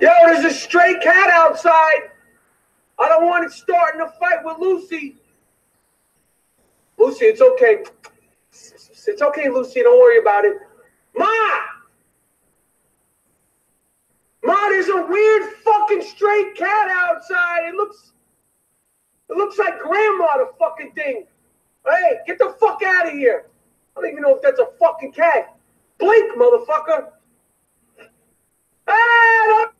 Yo, there's a stray cat outside. I don't want it starting a fight with Lucy. Lucy, it's okay. It's okay, Lucy. Don't worry about it. Ma! Ma, there's a weird fucking stray cat outside. It looks it looks like grandma, the fucking thing. Hey, get the fuck out of here. I don't even know if that's a fucking cat. Blink, motherfucker. Ah, hey,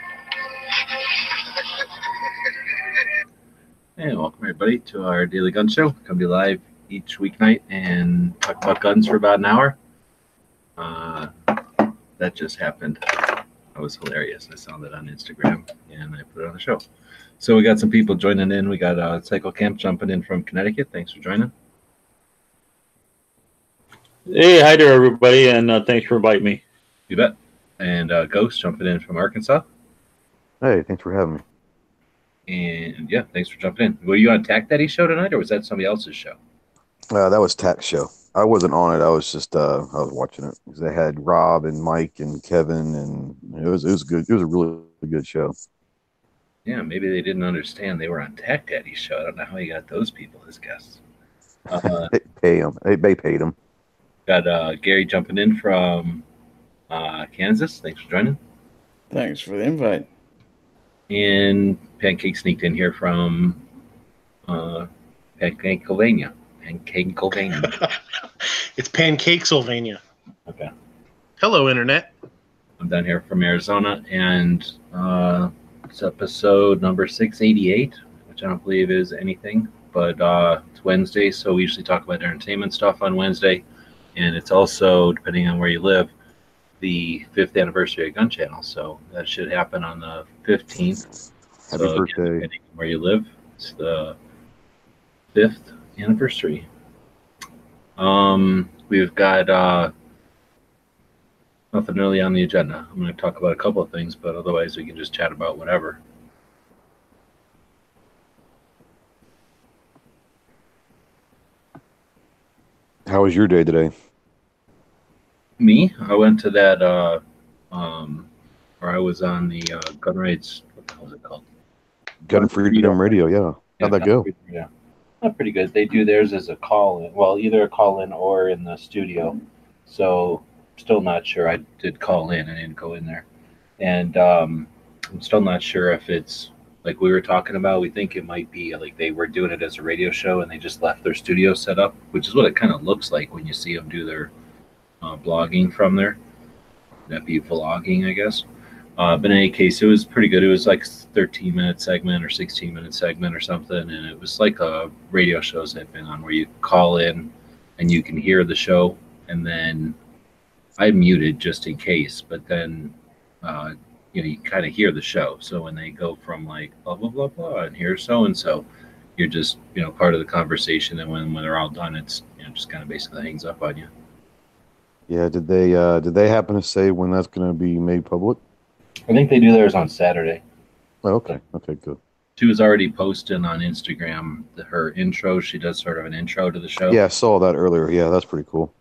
Hey, welcome everybody to our daily gun show. Come be live each weeknight and talk about guns for about an hour. Uh, that just happened. That was hilarious. I saw that on Instagram and I put it on the show. So we got some people joining in. We got uh, Cycle Camp jumping in from Connecticut. Thanks for joining. Hey, hi there, everybody, and uh, thanks for inviting me. You bet. And uh, Ghost jumping in from Arkansas. Hey, thanks for having me. And yeah, thanks for jumping in. Were you on Tack Daddy show tonight, or was that somebody else's show? Uh, that was Tax Show. I wasn't on it. I was just uh, I was watching it because they had Rob and Mike and Kevin, and it was it was good. It was a really good show. Yeah, maybe they didn't understand they were on Tack Daddy's show. I don't know how he got those people as guests. Uh, They pay them. They, they paid them. got uh, Gary jumping in from uh, Kansas. Thanks for joining. Thanks for the invite. And Pancake sneaked in here from uh, Pennsylvania. Pennsylvania. it's Pancakesylvania. Okay. Hello, Internet. I'm down here from Arizona, and uh, it's episode number 688, which I don't believe is anything, but uh, it's Wednesday, so we usually talk about entertainment stuff on Wednesday, and it's also, depending on where you live, the fifth anniversary of Gun Channel, so that should happen on the 15th. Happy So, birthday. where you live, it's the fifth anniversary. Um, we've got uh, nothing really on the agenda. I'm going to talk about a couple of things, but otherwise we can just chat about whatever. How was your day today? Me, I went to that, uh, um, or I was on the uh, Gun Rights. What the hell is it called? Gun Freedom Radio. Yeah. How'd that go? Freedom, Yeah, not pretty good. They do theirs as a call in. Well, either a call in or in the studio. So, still not sure. I did call in and didn't go in there, and um, I'm still not sure if it's like we were talking about. We think it might be like they were doing it as a radio show and they just left their studio set up, which is what it kind of looks like when you see them do their uh, blogging from there. That'd be vlogging, I guess. Uh, but in any case, it was pretty good. It was like 13 minute segment or 16 minute segment or something, and it was like a radio shows I've been on where you call in and you can hear the show, and then I muted just in case, but then uh, you know you kind of hear the show. So when they go from like blah blah blah blah and here's so and so, you're just you know part of the conversation, and when when they're all done, it's you know just kind of basically hangs up on you. Yeah. Did they uh did they happen to say when that's gonna be made public? I think they do theirs on Saturday. Oh, okay. Okay. Good. She was already posting on Instagram the, her intro. She does sort of an intro to the show. Yeah, I saw that earlier. Yeah, that's pretty cool.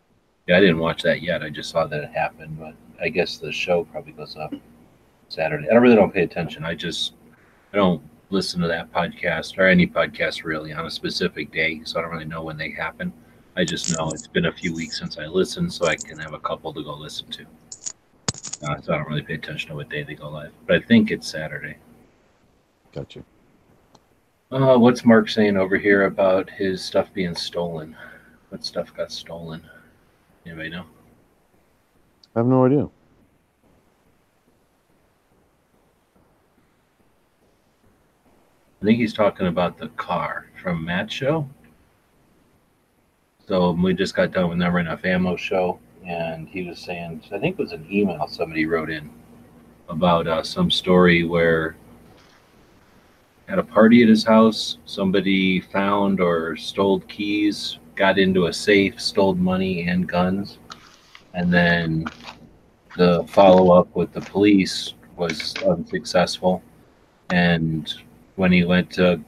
Yeah, I didn't watch that yet. I just saw that it happened, but I guess the show probably goes up Saturday. I really don't pay attention. I just I don't listen to that podcast or any podcast really on a specific day, so I don't really know when they happen. I just know it's been a few weeks since I listened, so I can have a couple to go listen to. Uh, so I don't really pay attention to what day they go live, but I think it's Saturday. Gotcha. Uh, what's Mark saying over here about his stuff being stolen? What stuff got stolen? Anybody know? I have no idea. I think he's talking about the car from Matt's show. So we just got done with Never Enough Ammo show, and he was saying, I think it was an email somebody wrote in about uh, some story where at a party at his house. Somebody found or stole keys, got into a safe, stole money and guns, and then the follow up with the police was unsuccessful. And when he went to,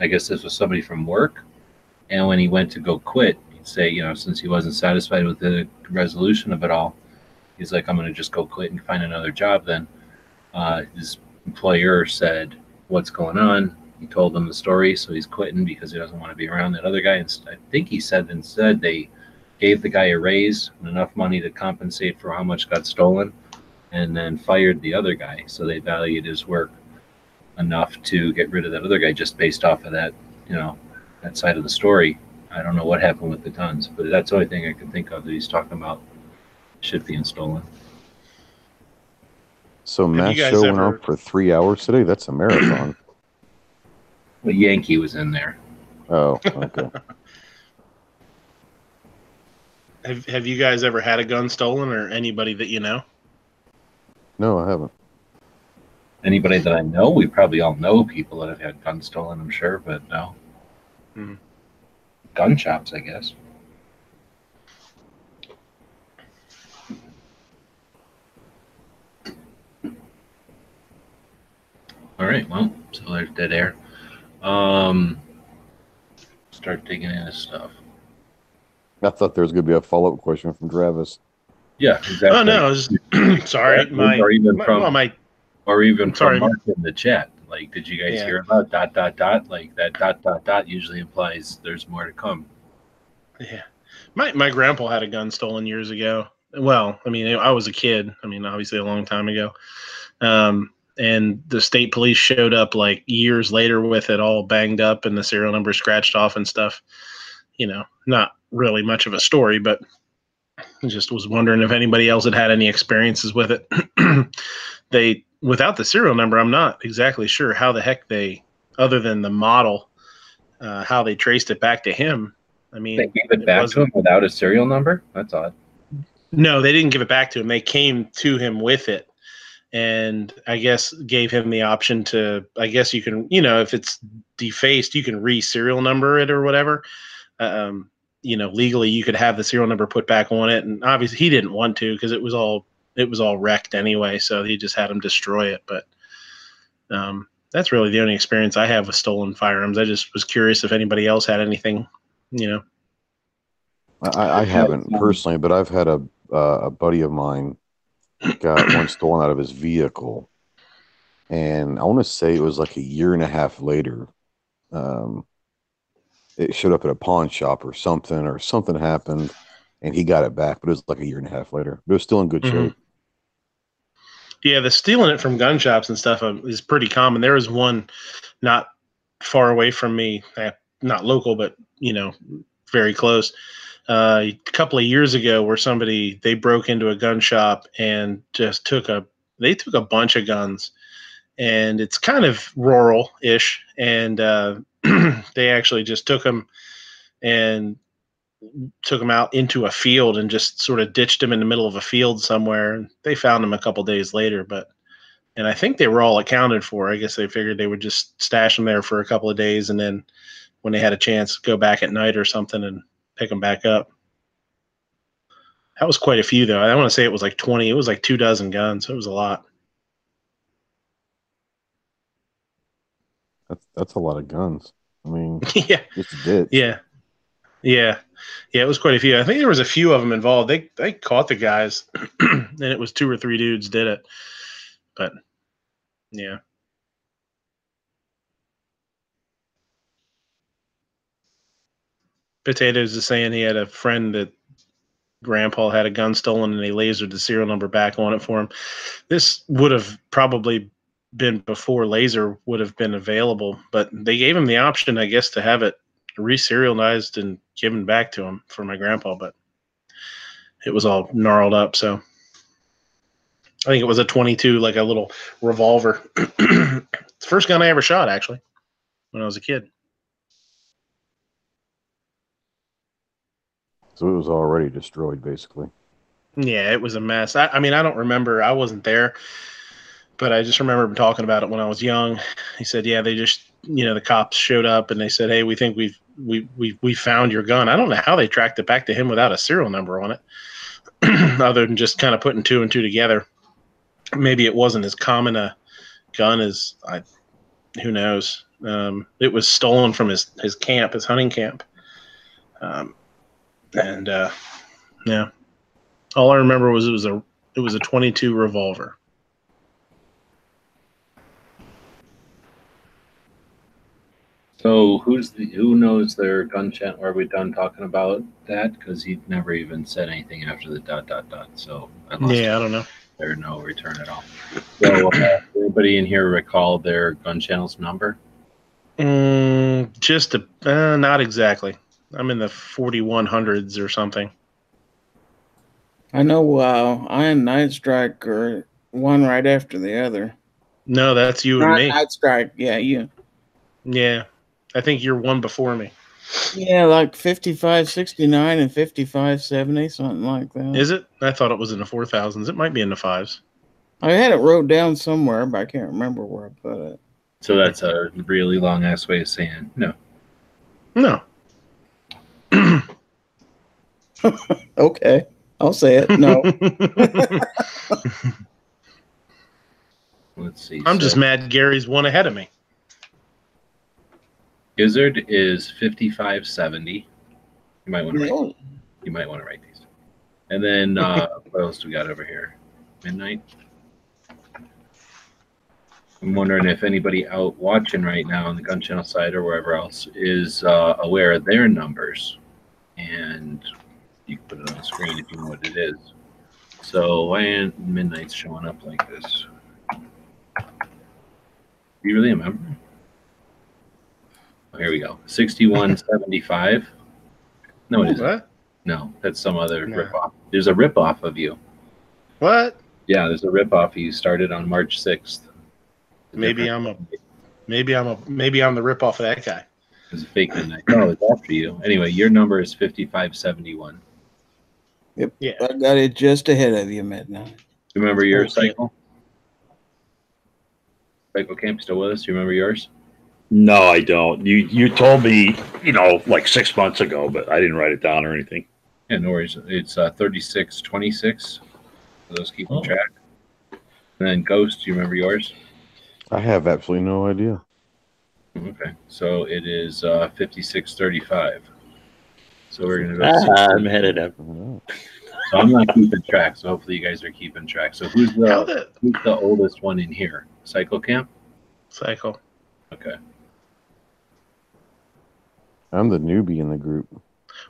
I guess this was somebody from work, and when he went to go quit, say, you know, since he wasn't satisfied with the resolution of it all, he's like, I'm going to just go quit and find another job then. Uh, his employer said, What's going on? He told them the story, so he's quitting because he doesn't want to be around that other guy. And I think he said instead they gave the guy a raise and enough money to compensate for how much got stolen, and then fired the other guy. So they valued his work enough to get rid of that other guy just based off of that, you know, that side of the story. I don't know what happened with the tons, but that's the only thing I can think of that he's talking about should being stolen. So you Matt's guys show went ever- on for three hours today. That's a marathon. But Yankee was in there. oh, okay. Have Have you guys ever had a gun stolen, or anybody that you know? No, I haven't. Anybody that I know, we probably all know people that have had guns stolen, I'm sure, but no. Hmm. Gun shops, I guess. All right, well, so there's dead air. Um, start digging into stuff. I thought there was going to be a follow up question from Travis. Yeah, exactly. Oh no, was, sorry, my, or even my, from well, my or even Sorry. Mark in the chat. Like, did you guys Yeah. hear about dot dot dot? Like that dot dot dot usually implies there's more to come. Yeah. My my grandpa had a gun stolen years ago. Well, I mean, I was a kid. I mean, obviously a long time ago. Um, and the state police showed up like years later with it all banged up and the serial number scratched off and stuff. You know, not really much of a story, but I just was wondering if anybody else had had any experiences with it. they without the serial number, I'm not exactly sure how the heck they, other than the model, uh, how they traced it back to him. I mean, They gave it back to him without a serial number. That's odd. No, they didn't give it back to him. They came to him with it, and I guess gave him the option to. I guess you can, you know, if it's defaced, you can re-serial number it or whatever. Um, you know, legally, you could have the serial number put back on it, and obviously, he didn't want to because it was all it was all wrecked anyway. So he just had him destroy it. But um, that's really the only experience I have with stolen firearms. I just was curious if anybody else had anything. You know. I- I, haven't personally, but I've had a uh, a buddy of mine got one stolen out of his vehicle, and I want to say it was like a year and a half later. Um, it showed up at a pawn shop or something, or something happened, and he got it back. But it was like a year and a half later. But it was still in good Mhm. shape. Yeah, the stealing it from gun shops and stuff um, is pretty common. There was one not far away from me, eh, not local, but you know, very close. Uh, a couple of years ago, where somebody they broke into a gun shop and just took a they took a bunch of guns, and it's kind of rural-ish, and uh, they actually just took them and took them out into a field and just sort of ditched them in the middle of a field somewhere. And they found them a couple days later, but and I think they were all accounted for. I guess they figured they would just stash them there for a couple of days, and then when they had a chance, go back at night or something and pick them back up. That was quite a few, though. I want to say it was like twenty. It was like two dozen guns. It was a lot. That's that's a lot of guns. I mean, yeah, it's a ditch. yeah, yeah, yeah. It was quite a few. I think there was a few of them involved. They they caught the guys, and it was two or three dudes did it. But yeah. Potatoes is saying he had a friend that grandpa had a gun stolen and they lasered the serial number back on it for him. This would have probably been before laser would have been available, but they gave him the option, I guess, to have it reserialized and given back to him for my grandpa, but it was all gnarled up. So I think it was a 22, like a little revolver. it's the first gun I ever shot, actually, when I was a kid. So it was already destroyed, basically. Yeah, it was a mess. I, I mean, I don't remember. I wasn't there, but I just remember him talking about it when I was young. He said, "Yeah, they just you know the cops showed up and they said, "Hey, we think we've we we we found your gun." I don't know how they tracked it back to him without a serial number on it, other than just kind of putting two and two together. Maybe it wasn't as common a gun as I. Who knows? Um, it was stolen from his his camp, his hunting camp, um, and uh, yeah. All I remember was it was a it was a 22 revolver. So who's the who knows their gun channel? Are we done talking about that? Because he never even said anything after the dot dot dot. So I lost Yeah, I don't know. there no return at all. So uh, everybody in here recall their gun channel's number? Mm, just a, uh, not exactly. I'm in the 4100s or something. I know uh, Iron Night Strike are one right after the other. No, that's you and me. Night Strike, yeah, you. Yeah, I think you're one before me. Yeah, like 5569 and 5570, something like that. Is it? I thought it was in the 4000s. It might be in the fives. I had it wrote down somewhere, but I can't remember where I put it. So that's a really long ass way of saying no. No. Okay, I'll say it. No. Let's see. I'm just mad Gary's one ahead of me. Gizzard is 5570. You might want to write You might want to write these. And then uh, what else do we got over here? Midnight. I'm wondering if anybody out watching right now on the Gun Channel side or wherever else is uh, aware of their numbers, and you can put it on the screen if you know what it is. So why ain't Midnight's showing up like this? Do you really remember? Oh, here we go. 6175. No, it isn't. What? No, that's some other No. ripoff. There's a ripoff of you. What? Yeah, there's a ripoff of you started on March 6th. Maybe I'm a maybe I'm a maybe I'm the rip off of that guy. It's a fake midnight. No, it's after you. Anyway, your number is 5571. Yep. Yeah. I got it just ahead of you, Midnight. Remember your Okay. cycle? Cycle camp still with us? You remember yours? No, I don't. You you told me, you know, like six months ago, but I didn't write it down or anything. Yeah, no worries. It's uh, 3626. For those keeping Oh. track. And then Ghost, do you remember yours? I have absolutely no idea. Okay. So it is uh, 5635. So we're going to go. Ah, I'm headed up. Don't. So I'm not keeping track. So hopefully you guys are keeping track. So who's the the who's the oldest one in here? Cycle camp. cycle? Okay. I'm the newbie in the group.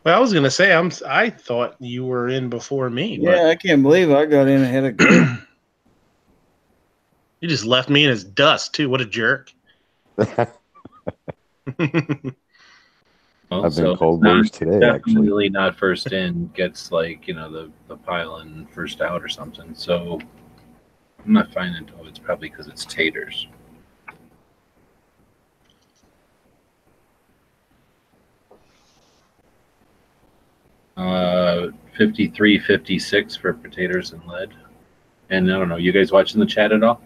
Well, I was gonna say I'm. I thought you were in before me. but Yeah, I can't believe I got in ahead of Gary. You just left me in his dust too. What a jerk. Well, I've been so called not- worse today, actually. Not first in gets like you know the the pile and first out or something. So I'm not finding. Oh, it's probably because it's taters. Uh, 53, 56 for potatoes and lead. And I don't know, you guys watching the chat at all?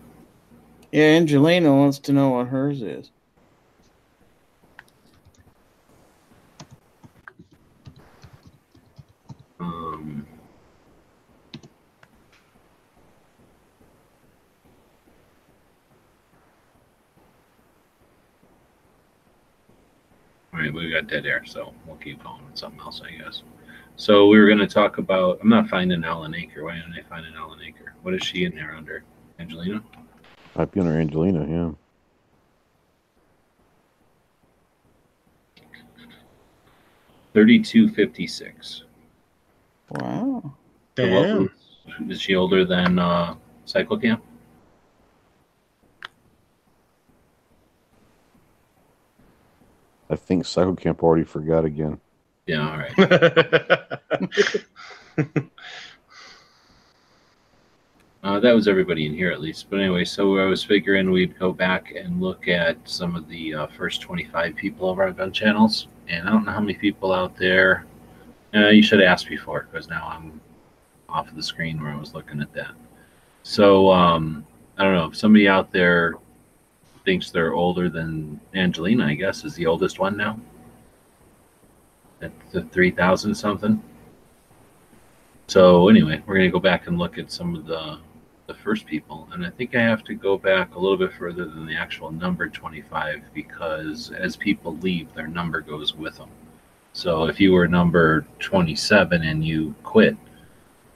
yeah, Angelina wants to know what hers is. Um, all right, we got dead air, so we'll keep going with something else, I guess. So we were going to talk about. I'm not finding Alan Aker. Why didn't I find an Alan Aker? What is she in there under? Angelina? Might be under Angelina, yeah. Thirty-two fifty-six. Wow. Damn. Is she older than uh, Cycle Camp? I think Cycle Camp already forgot again. Yeah. All right. Uh, that was everybody in here at least. But anyway, so I was figuring we'd go back and look at some of the uh, first 25 people of our gun channels. And I don't know how many people out there. Uh, you should have asked before because now I'm off of the screen where I was looking at that. So um, I don't know if somebody out there thinks they're older than Angelina. I guess is the oldest one now. At the three thousand something. So anyway, we're gonna go back and look at some of the the first people, and I think I have to go back a little bit further than the actual number twenty five because as people leave, their number goes with them. So if you were number twenty seven and you quit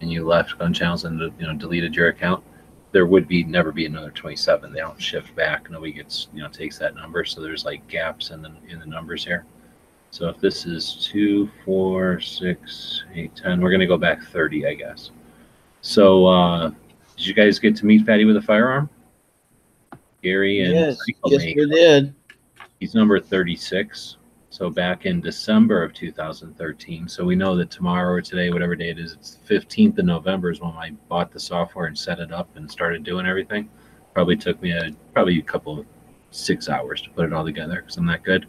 and you left gun channels and you know deleted your account, there would be never be another 27. They don't shift back. Nobody gets you know takes that number. So there's like gaps in the in the numbers here. So if this is two, four, six, eight, ten, we're gonna go back 30, I guess. So uh, did you guys get to meet Fatty with a firearm? Gary and Yes, Michael yes, May. we did. He's number 36. So back in December of 2013. So we know that tomorrow or today, whatever day it is, it's the 15th of November is when I bought the software and set it up and started doing everything. Probably took me a probably a couple of six hours to put it all together because I'm that good.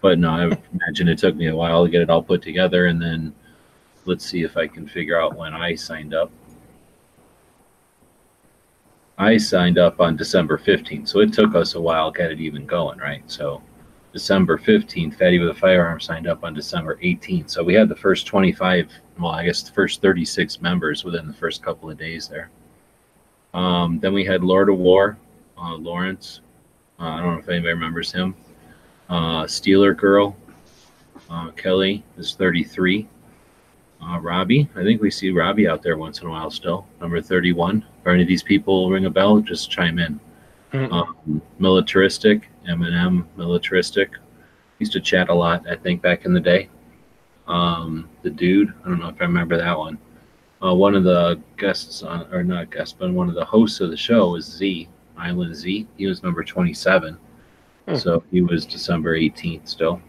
But no, I imagine it took me a while to get it all put together. And then let's see if I can figure out when I signed up. I signed up on December 15th, so it took us a while to get it even going, right? So December 15th, Fatty with a Firearm signed up on December 18th. So we had the first 25, well, I guess the first 36 members within the first couple of days there. Um, then we had Lord of War, uh, Lawrence. Uh, I don't know if anybody remembers him. Uh, Steeler Girl, uh, Kelly is 33. Uh, Robbie, I think we see Robbie out there once in a while still. Number 31. Are any of these people ring a bell, just chime in. Mhm. Um, militaristic, Eminem, militaristic. Used to chat a lot, I think, back in the day. Um, the dude, I don't know if I remember that one. Uh, one of the guests on, or not guests, but one of the hosts of the show was Z, Island Z. He was number 27. Hmm. So he was December 18th still.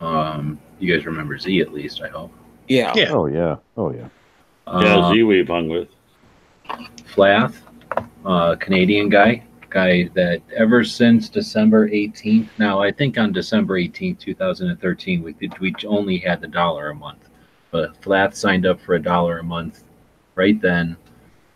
Um, you guys remember Z at least, I hope. Yeah. Yeah. Oh yeah. Oh yeah. Yeah, Uh, Z we've hung with. Flath, uh, Canadian guy, guy that ever since December 18th. Now, I think on December 18th, 2013, we we only had the dollar a month, but Flath signed up for a dollar a month right then,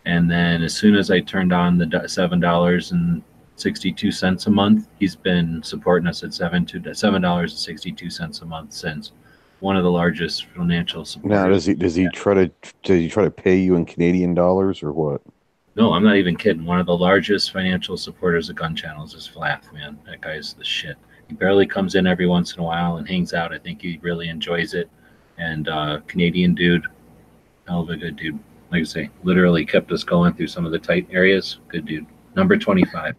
and then as soon as I turned on the seven dollars and sixty-two cents a month, he's been supporting us at seven to seven dollars and sixty-two cents a month since. One of the largest financial supporters. Now does he does he try to does he try to pay you in Canadian dollars or what? No, I'm not even kidding. One of the largest financial supporters of gun channels is Flath, man. That guy's the shit. He barely comes in every once in a while and hangs out. I think he really enjoys it. And uh, Canadian dude, hell of a good dude. Like I say, literally kept us going through some of the tight areas. Good dude. Number 25.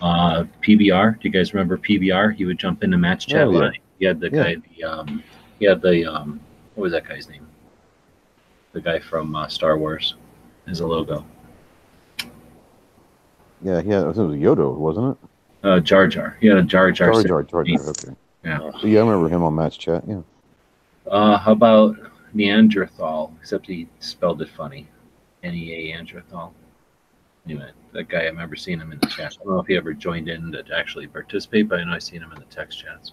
Uh, PBR. Do you guys remember PBR? He would jump into match chat. A yeah. He had the Yeah. guy. The um, he had the um, what was that guy's name? The guy from uh, Star Wars as a logo. Yeah, yeah. It was Yodo, wasn't it? Uh, Jar Jar. He had a Jar Jar. Jar. Jar, Jar Jar. Okay. Yeah. So, yeah, I remember him on Match Chat. Yeah. Uh, how about Neanderthal? Except he spelled it funny. N E A Neanderthal. Anyway, that guy, I remember seeing him in the chat. I don't know if he ever joined in to actually participate, but I know I seen him in the text chats.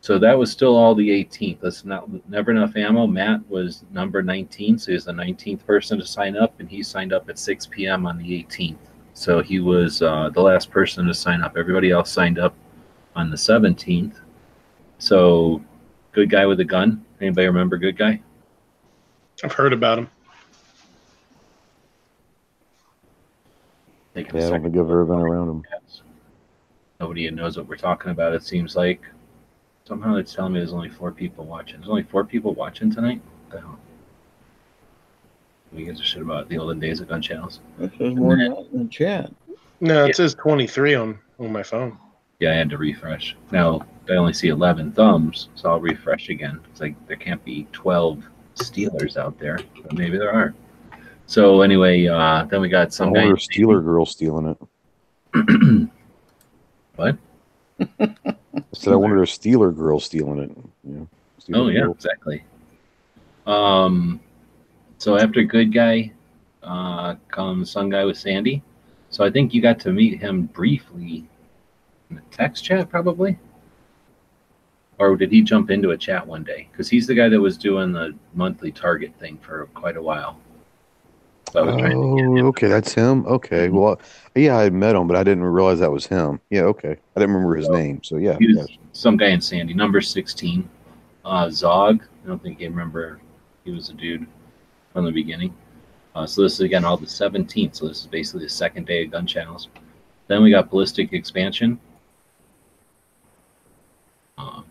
So that was still all the 18th. That's not never enough ammo. Matt was number 19, so he was the 19th person to sign up, and he signed up at 6 p.m. on the 18th. So he was uh, the last person to sign up. Everybody else signed up on the 17th. So, good guy with a gun. Anybody remember good guy? I've heard about him. Take Yeah, I don't second. think I've ever been around him. Nobody knows what we're talking about. It seems like somehow it's telling me there's only four people watching. There's only four people watching tonight. What the hell? We gives a shit about the olden days of gun channels. This is more than in the chat. No, it Yeah. says 23 on, on my phone. Yeah, I had to refresh. Now I only see 11 thumbs, so I'll refresh again. It's like there can't be 12 Steelers out there, but maybe there are. So anyway, uh, then we got some guy. Steeler Girl stealing it. What? I said I wonder if Steeler Girl stealing it. Know, Steeler Oh yeah, Girl. exactly. Um, so after good guy, uh, comes some guy with Sandy. So I think you got to meet him briefly in the text chat, probably. Or did he jump into a chat one day? Because he's the guy that was doing the monthly target thing for quite a while. So I was trying to get Oh, okay, that's him. Okay, Mhm. well, yeah, I met him, but I didn't realize that was him. Yeah, okay, I didn't remember his name. So yeah, yes. some guy in Sandy, number 16. Uh, Zog. I don't think you remember. He was a dude from the beginning. Uh, so this is again all the 17th. So this is basically the second day of gun channels. Then we got ballistic expansion. Uh,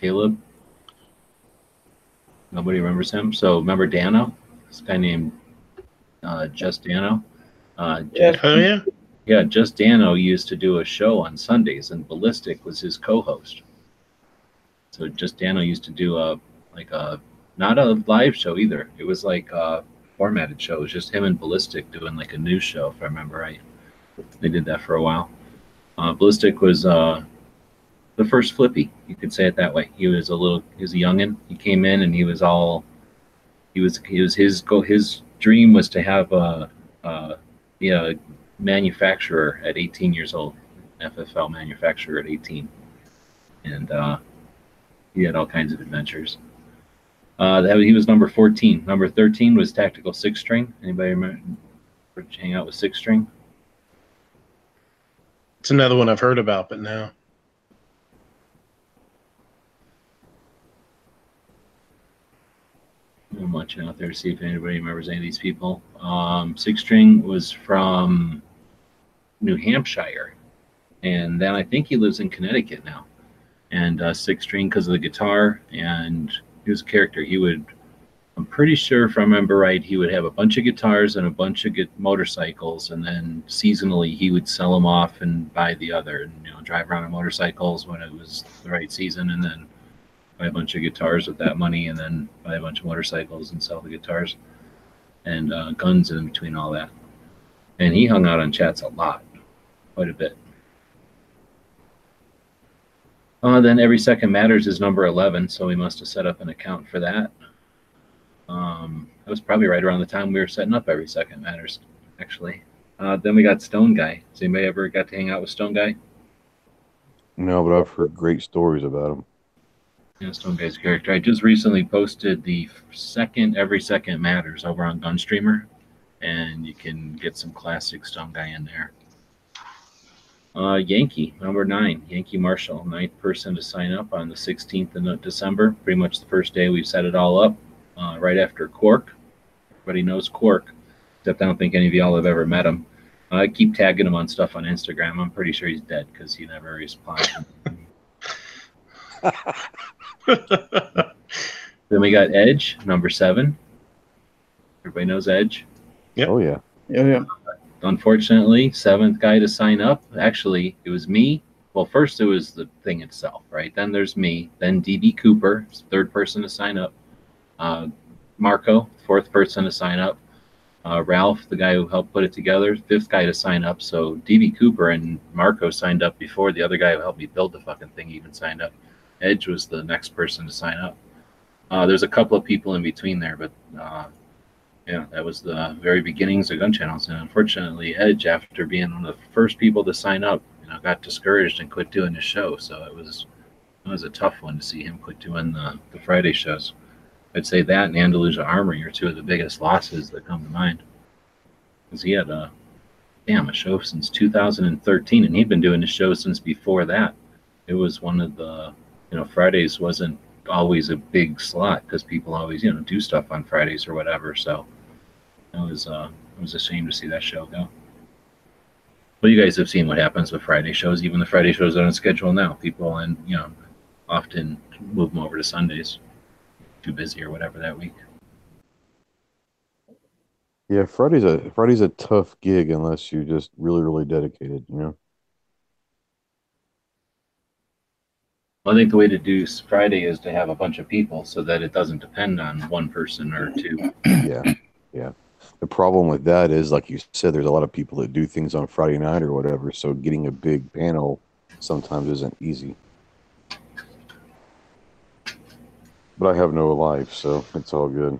Caleb. Nobody remembers him. So remember Dano? This guy named uh, Just Dano. Uh, Yeah. Oh yeah. yeah, Just Dano used to do a show on Sundays, and Ballistic was his co-host. So Just Dano used to do a like a not a live show either. It was like a formatted show. It was just him and Ballistic doing like a news show, if I remember right. They did that for a while. Uh, Ballistic was uh, the first Flippy, you could say it that way. He was a little, he was a youngin. He came in and he was all, he was, he was his go. His dream was to have a, a be a manufacturer at 18 years old, FFL manufacturer at 18, and uh, he had all kinds of adventures. Uh, that he was number 14. Number 13 was tactical six string. Anybody remember hang out with six string? It's another one I've heard about, but now. I'm watching out there to see if anybody remembers any of these people. Um, Six String was from New Hampshire, and then I think he lives in Connecticut now. And uh, Six String, because of the guitar, and he was a character. He would, I'm pretty sure, if I remember right, he would have a bunch of guitars and a bunch of motorcycles, and then seasonally he would sell them off and buy the other, and you know, drive around on motorcycles when it was the right season, and then buy a bunch of guitars with that money and then buy a bunch of motorcycles and sell the guitars and uh, guns in between all that. And he hung out on chats a lot, quite a bit. Uh, then every second matters is number 11, so we must have set up an account for that. Um, that was probably right around the time we were setting up every second matters, actually. Uh, then we got Stone Guy. Has anybody ever got to hang out with Stone Guy? No, but I've heard great stories about him. Stone Guy's character. I just recently posted the second Every Second Matters over on Gunstreamer, and you can get some classic Stone Guy in there. Uh, Yankee, number nine, Yankee Marshal, ninth person to sign up on the 16th of December. Pretty much the first day we've set it all up, uh, right after Cork. Everybody knows Cork, except I don't think any of y'all have ever met him. I keep tagging him on stuff on Instagram. I'm pretty sure he's dead because he never responds. Then we got Edge, number seven. Everybody knows Edge. Yep. Oh yeah, Yeah, yeah. Unfortunately, seventh guy to sign up. Actually, it was me. Well, first it was the thing itself, right? Then there's me. Then DB Cooper, third person to sign up. Uh, Marco, fourth person to sign up. Uh, Ralph, the guy who helped put it together, fifth guy to sign up. So DB Cooper and Marco signed up before the other guy who helped me build the fucking thing even signed up. Edge was the next person to sign up. Uh, there's a couple of people in between there, but uh, yeah, that was the very beginnings of gun channels. And unfortunately, Edge, after being one of the first people to sign up, you know, got discouraged and quit doing his show. So it was it was a tough one to see him quit doing the, the Friday shows. I'd say that and Andalusia Armory are two of the biggest losses that come to mind. Because he had a damn a show since 2013, and he'd been doing his show since before that. It was one of the you know Fridays wasn't always a big slot because people always you know do stuff on Fridays or whatever. So it was uh, it was a shame to see that show go. Well, you guys have seen what happens with Friday shows. Even the Friday shows are on schedule now. People and you know often move them over to Sundays. Too busy or whatever that week. yeah. Friday's a Friday's a tough gig unless you're just really, really dedicated. You know. Well, I think the way to do Friday is to have a bunch of people so that it doesn't depend on one person or two. Yeah, yeah. The problem with that is, like you said, there's a lot of people that do things on Friday night or whatever. So getting a big panel sometimes isn't easy. But I have no life, so it's all good.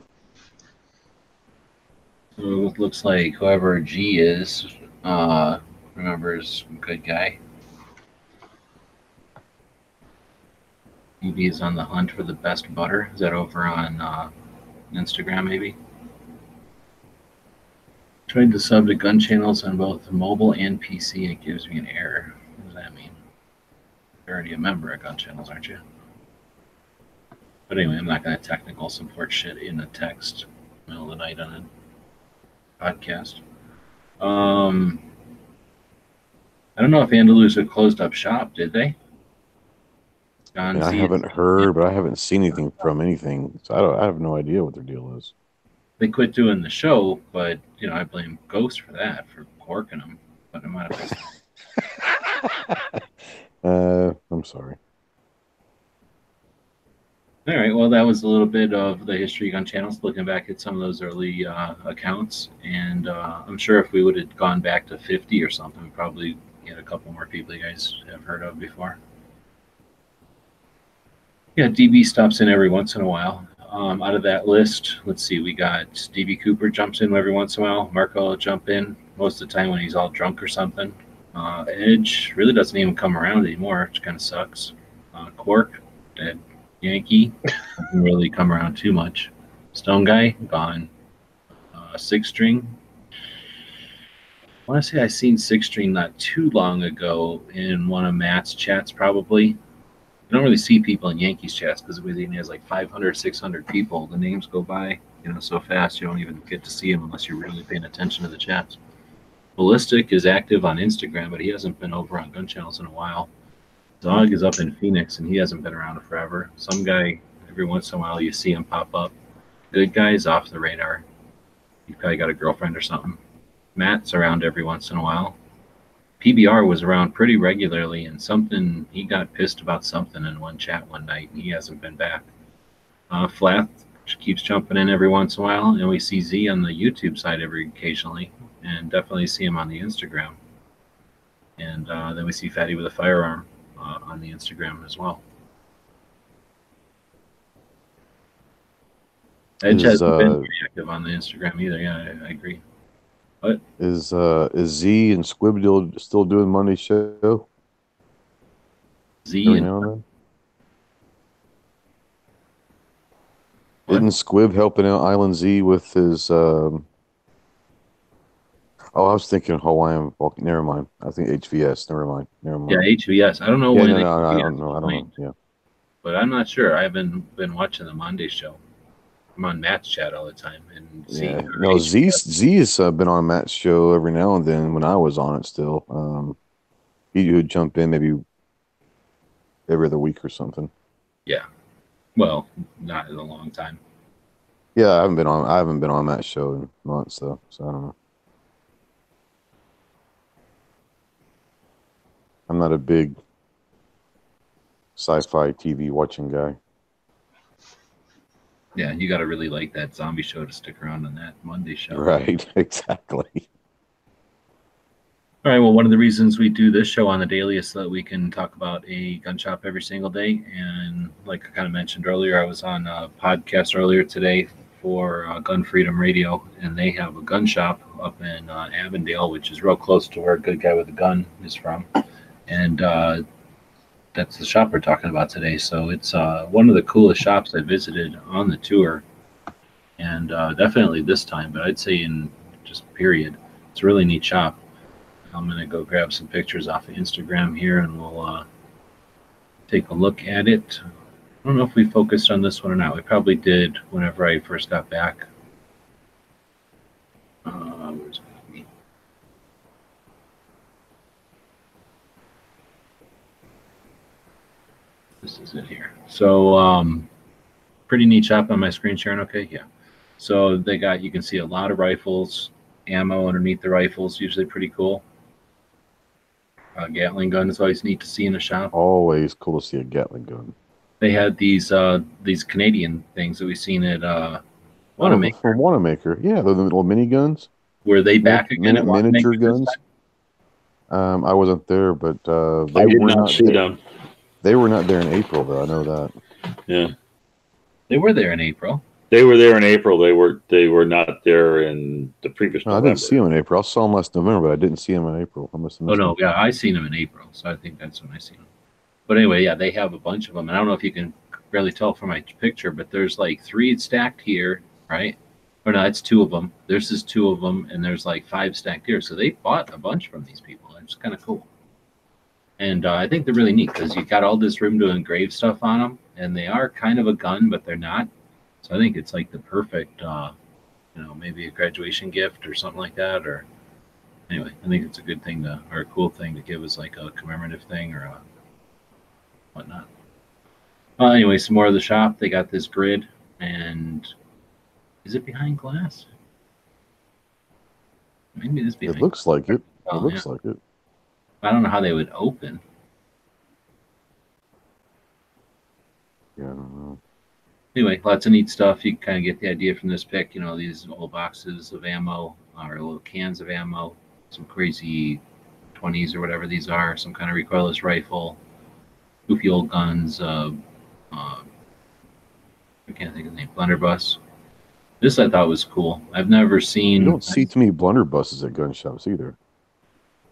So it looks like whoever G is, uh, remembers good guy. Maybe is on the hunt for the best butter. Is that over on uh, Instagram, maybe? Tried to sub to gun channels on both mobile and PC, it gives me an error. What does that mean? You're already a member of gun channels, aren't you? But anyway, I'm not going to technical support shit in a text middle of the night on a podcast. Um, I don't know if Andalusia closed up shop, did they? Gone And I haven't heard, but I haven't seen anything from anything, so I don't. I have no idea what their deal is. They quit doing the show, but you know I blame Ghost for that for corking them. But no matter Uh, I'm sorry. All right. Well, that was a little bit of the history gun channels, looking back at some of those early uh, accounts, and uh, I'm sure if we would have gone back to 50 or something, we probably get a couple more people you guys have heard of before. Yeah, DB stops in every once in a while. Um, out of that list, let's see, we got DB Cooper jumps in every once in a while. Marco will jump in most of the time when he's all drunk or something. Uh, Edge really doesn't even come around anymore, which kind of sucks. Uh, Quark, dead. Yankee doesn't really come around too much. Stone Guy gone. Uh, six String. I want to say I seen Six String not too long ago in one of Matt's chats. Probably. Don't really see people in Yankees chats because he has like 500, 600 people. The names go by, you know, so fast you don't even get to see them unless you're really paying attention to the chats. Ballistic is active on Instagram, but he hasn't been over on gun channels in a while. Dog is up in Phoenix and he hasn't been around forever. Some guy, every once in a while, you see him pop up. Good guy's off the radar. He probably got a girlfriend or something. Matt's around every once in a while. PBR was around pretty regularly and something, he got pissed about something in one chat one night and he hasn't been back. Uh, Flath keeps jumping in every once in a while and we see Z on the YouTube side every occasionally and definitely see him on the Instagram. And uh, then we see Fatty with a firearm uh, on the Instagram as well. Edge Is, hasn't been uh, very active on the Instagram either. Yeah, I, I agree. Is uh is Z and Squib still still doing Monday show? Z Every and now and then? Isn't Squib helping out Island Z with his um Oh, I was thinking Hawaiian. Never mind. I think HVS. Never mind. Never mind. yeah HVS. I don't know Yeah, when no, no, I don't know. I don't know. Yeah. but I'm not sure. I haven't been watching the Monday show. I'm on Matt's chat all the time and Yeah. No, Z. Z has uh, been on Matt's show every now and then when I was on it still. Um, he would jump in maybe every other week or something. Yeah, well, not in a long time. Yeah, I haven't been on. I haven't been on Matt's show in months though, so I don't know. I'm not a big sci-fi TV watching guy. Yeah, you got to really like that zombie show to stick around on that Monday show. Right, exactly. All right. Well, one of the reasons we do this show on the daily is so that we can talk about a gun shop every single day. And like I kind of mentioned earlier, I was on a podcast earlier today for uh, Gun Freedom Radio, and they have a gun shop up in uh, Avondale, which is real close to where Good Guy with a Gun is from. And uh, that's the shop we're talking about today. So it's uh, one of the coolest shops I visited on the tour, and uh, definitely this time. But I'd say in just period, it's a really neat shop. I'm gonna go grab some pictures off of Instagram here, and we'll uh, take a look at it. I don't know if we focused on this one or not. We probably did whenever I first got back. Uh, where's me? This is it here. So, um, pretty neat shop on my screen sharing. Okay, yeah. So they got you can see a lot of rifles, ammo underneath the rifles, usually pretty cool. Uh, Gatling gun is always neat to see in a shop. Always cool to see a Gatling gun. They had these uh, these Canadian things that we've seen at uh, Oh, Wanenmacher. from Wanenmacher. Yeah, the little mini guns. Were they back Min- again at min- miniature guns? Um, I wasn't there, but uh, they I did were not not. see them. They were not there in April, though. I know that. Yeah, They were there in April. they were there in April. They were they were not there in the previous. No, I didn't see them in April. I saw them last November, but I didn't see them in April. I must have Oh no, them. yeah, I seen them in April, so I think that's when I seen them. But anyway, yeah, they have a bunch of them, and I don't know if you can really tell from my picture, but there's like three stacked here, right? Or no, it's two of them. There's just two of them, and there's like five stacked here. So they bought a bunch from these people. It's kind of cool. And uh, I think they're really neat because you got all this room to engrave stuff on them, and they are kind of a gun, but they're not. So I think it's like the perfect, uh, you know, maybe a graduation gift or something like that. Or anyway, I think it's a good thing to, or a cool thing to give as like a commemorative thing or a whatnot. Uh, anyway, some more of the shop. They got this grid, and is it behind glass? Maybe it is behind. It looks like it. It Oh, looks yeah. like it. I don't know how they would open. Yeah, I don't know. Anyway, lots of neat stuff. You kind of get the idea from this pick. You know, these little boxes of ammo or little cans of ammo, some crazy 20s or whatever these are, some kind of recoilless rifle, goofy old guns. Uh, uh, I can't think of the name. Blunderbuss. This I thought was cool. I've never seen. You don't see too many blunderbusses at gun shops either.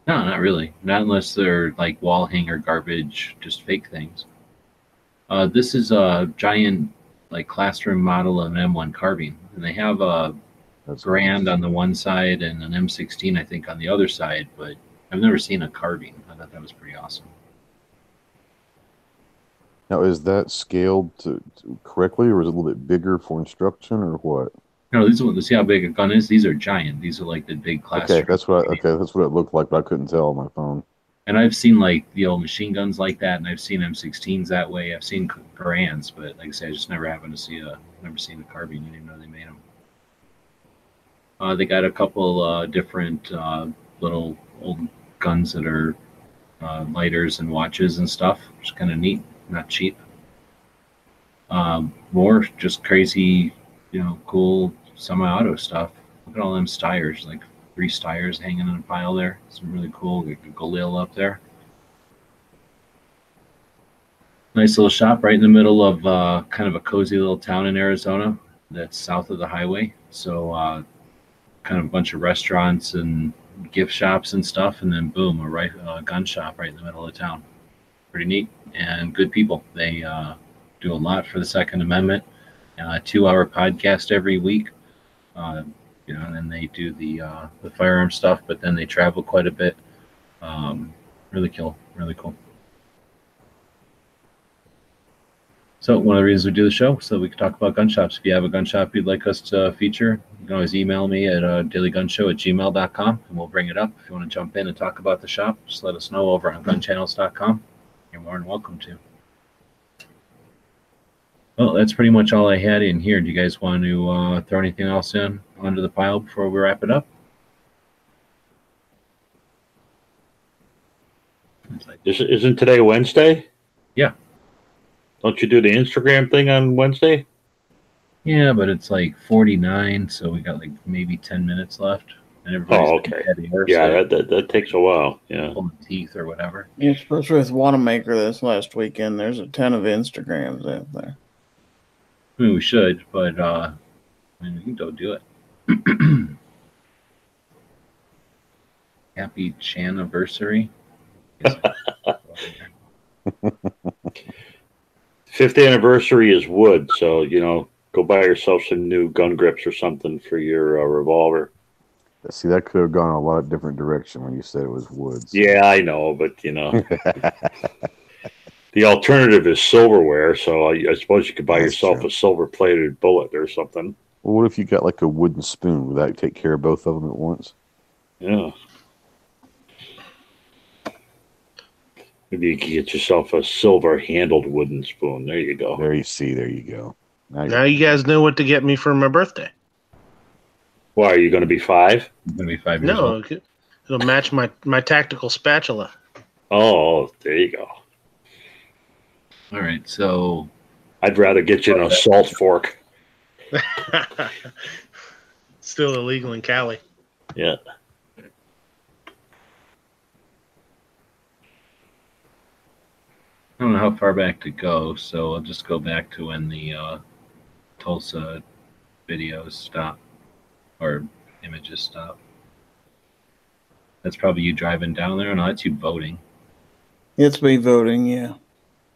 No, not really. Not unless they're like wall hanger garbage, just fake things. Uh, this is a giant, like classroom model of an M1 carbine, and they have a That's Garand on the one side and an M16, I think, on the other side. But I've never seen a carbine. I thought that was pretty awesome. Now, is that scaled to, to correctly, or is it a little bit bigger for instruction, or what? No, these are see how big a gun is. These are giant. These are like the big classroom. Okay, that's what. I, okay, that's what it looked like, but I couldn't tell on my phone. And I've seen like the old machine guns like that, and I've seen M16s that way. I've seen Garands, but like I said, I just never happened to see a, never seen a carbine. You didn't even know they made them. Uh, they got a couple uh, different uh, little old guns that are uh, lighters and watches and stuff, which is kind of neat, not cheap. Um, more just crazy, you know, cool semi-auto stuff. Look at all them Steyrs, like three Steyrs hanging in a pile there. Some really cool. Galil up there. Nice little shop right in the middle of uh, kind of a cozy little town in Arizona that's south of the highway. So, uh, kind of a bunch of restaurants and gift shops and stuff, and then boom, a right, gun shop right in the middle of town. Pretty neat and good people. They uh, do a lot for the Second Amendment. Uh, two-hour podcast every week. Uh, you know, and then they do the uh, the firearm stuff, but then they travel quite a bit. Um, really cool, really cool. So one of the reasons we do the show, so we can talk about gun shops. If you have a gun shop you'd like us to feature, you can always email me at uh, dailygunshow at gmail.com and we'll bring it up. If you want to jump in and talk about the shop, just let us know over on gunchannels.com. You're more than welcome to. Well, that's pretty much all I had in here. Do you guys want to uh, throw anything else in onto the pile before we wrap it up? Is, isn't today Wednesday? Yeah. Don't you do the Instagram thing on Wednesday? yeah, but it's like 49, so we got like maybe 10 minutes left. And everybody's Oh, okay. air, Yeah, so that, that, that takes a while. Yeah. pulling teeth or whatever. Yeah, especially with Wanenmacher this last weekend. There's a ton of Instagrams out there. I mean, we should, but uh, I mean, we can go do it. Happy Chaniversary. Fifth anniversary is wood, so you know, go buy yourself some new gun grips or something for your uh, revolver. See, that could have gone a lot of different direction when you said it was woods. Yeah, I know, but you know, the alternative is silverware. So I, I suppose you could buy That's yourself true. a silver-plated bullet or something. Well, what if you got like a wooden spoon? Would that take care of both of them at once? Yeah. Maybe you could get yourself a silver-handled wooden spoon. There you go. There you see. There you go. Now Now you guys know what to get me for my birthday. Why are you going to be five? I'm gonna be five years No, old. it- it'll match my my tactical spatula. Oh, there you go. All right, so I'd rather get you an assault fork. Still illegal in Cali. Yeah. I don't know how far back to go, so I'll just go back to when the uh, Tulsa videos stop or images stop. That's probably you driving down there. No, that's you voting. It's me voting, yeah.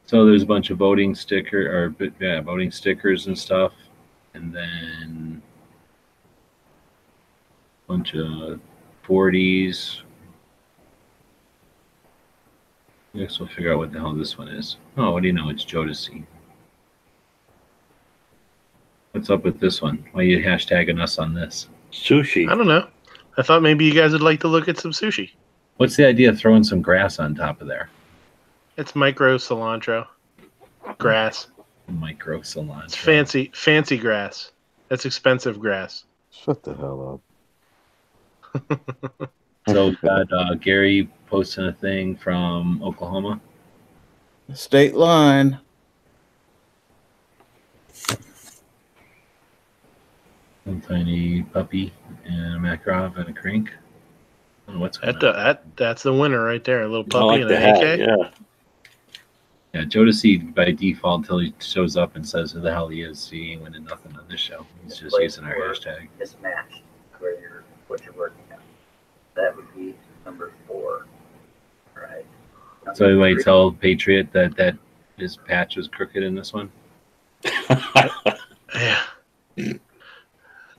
So there's a bunch of voting sticker or yeah, voting stickers and stuff, and then a bunch of 40s. I guess we'll figure out what the hell this one is. Oh, what do you know? It's Jodeci. What's up with this one? Why are you hashtagging us on this? Sushi. I don't know. I thought maybe you guys would like to look at some sushi. What's the idea of throwing some grass on top of there? It's micro cilantro, grass. Micro cilantro. It's fancy, fancy grass. That's expensive grass. Shut the hell up. So we've got uh, Gary posting a thing from Oklahoma. State line. One tiny puppy and a Makarov and a Krink. I don't know what's That, that that's the winner right there. A little puppy like and the an. AK. Yeah. Yeah, Jodeci by default until he shows up and says who the hell he is. He ain't winning nothing on this show. He's just using our hashtag. mismatched where you're what you're working on. That would be number four. Right. So anyway, tell Patriot that that his patch was crooked in this one. Yeah.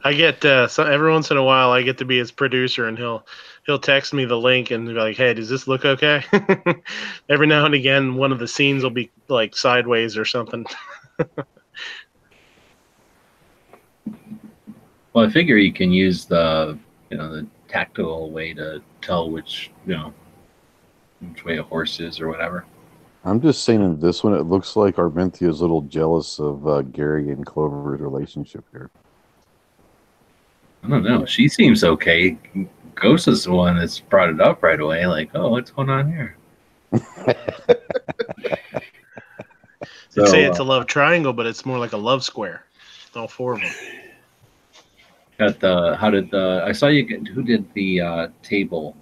I get uh, so every once in a while I get to be his producer and he'll he'll text me the link and be like, "Hey, does this look okay?" every now and again, one of the scenes will be like sideways or something. Well, I figure you can use the you know the tactile way to tell which you know which way a horse is or whatever. I'm just saying in this one, it looks like Armentia is a little jealous of uh, Gary and Clover's relationship here. I don't know. She seems okay. Ghost is the one that's brought it up right away. Like, oh, what's going on here? They say So, it's a love triangle, but it's more like a love square. All four of them. Got the how did the I saw you get who did the uh, table?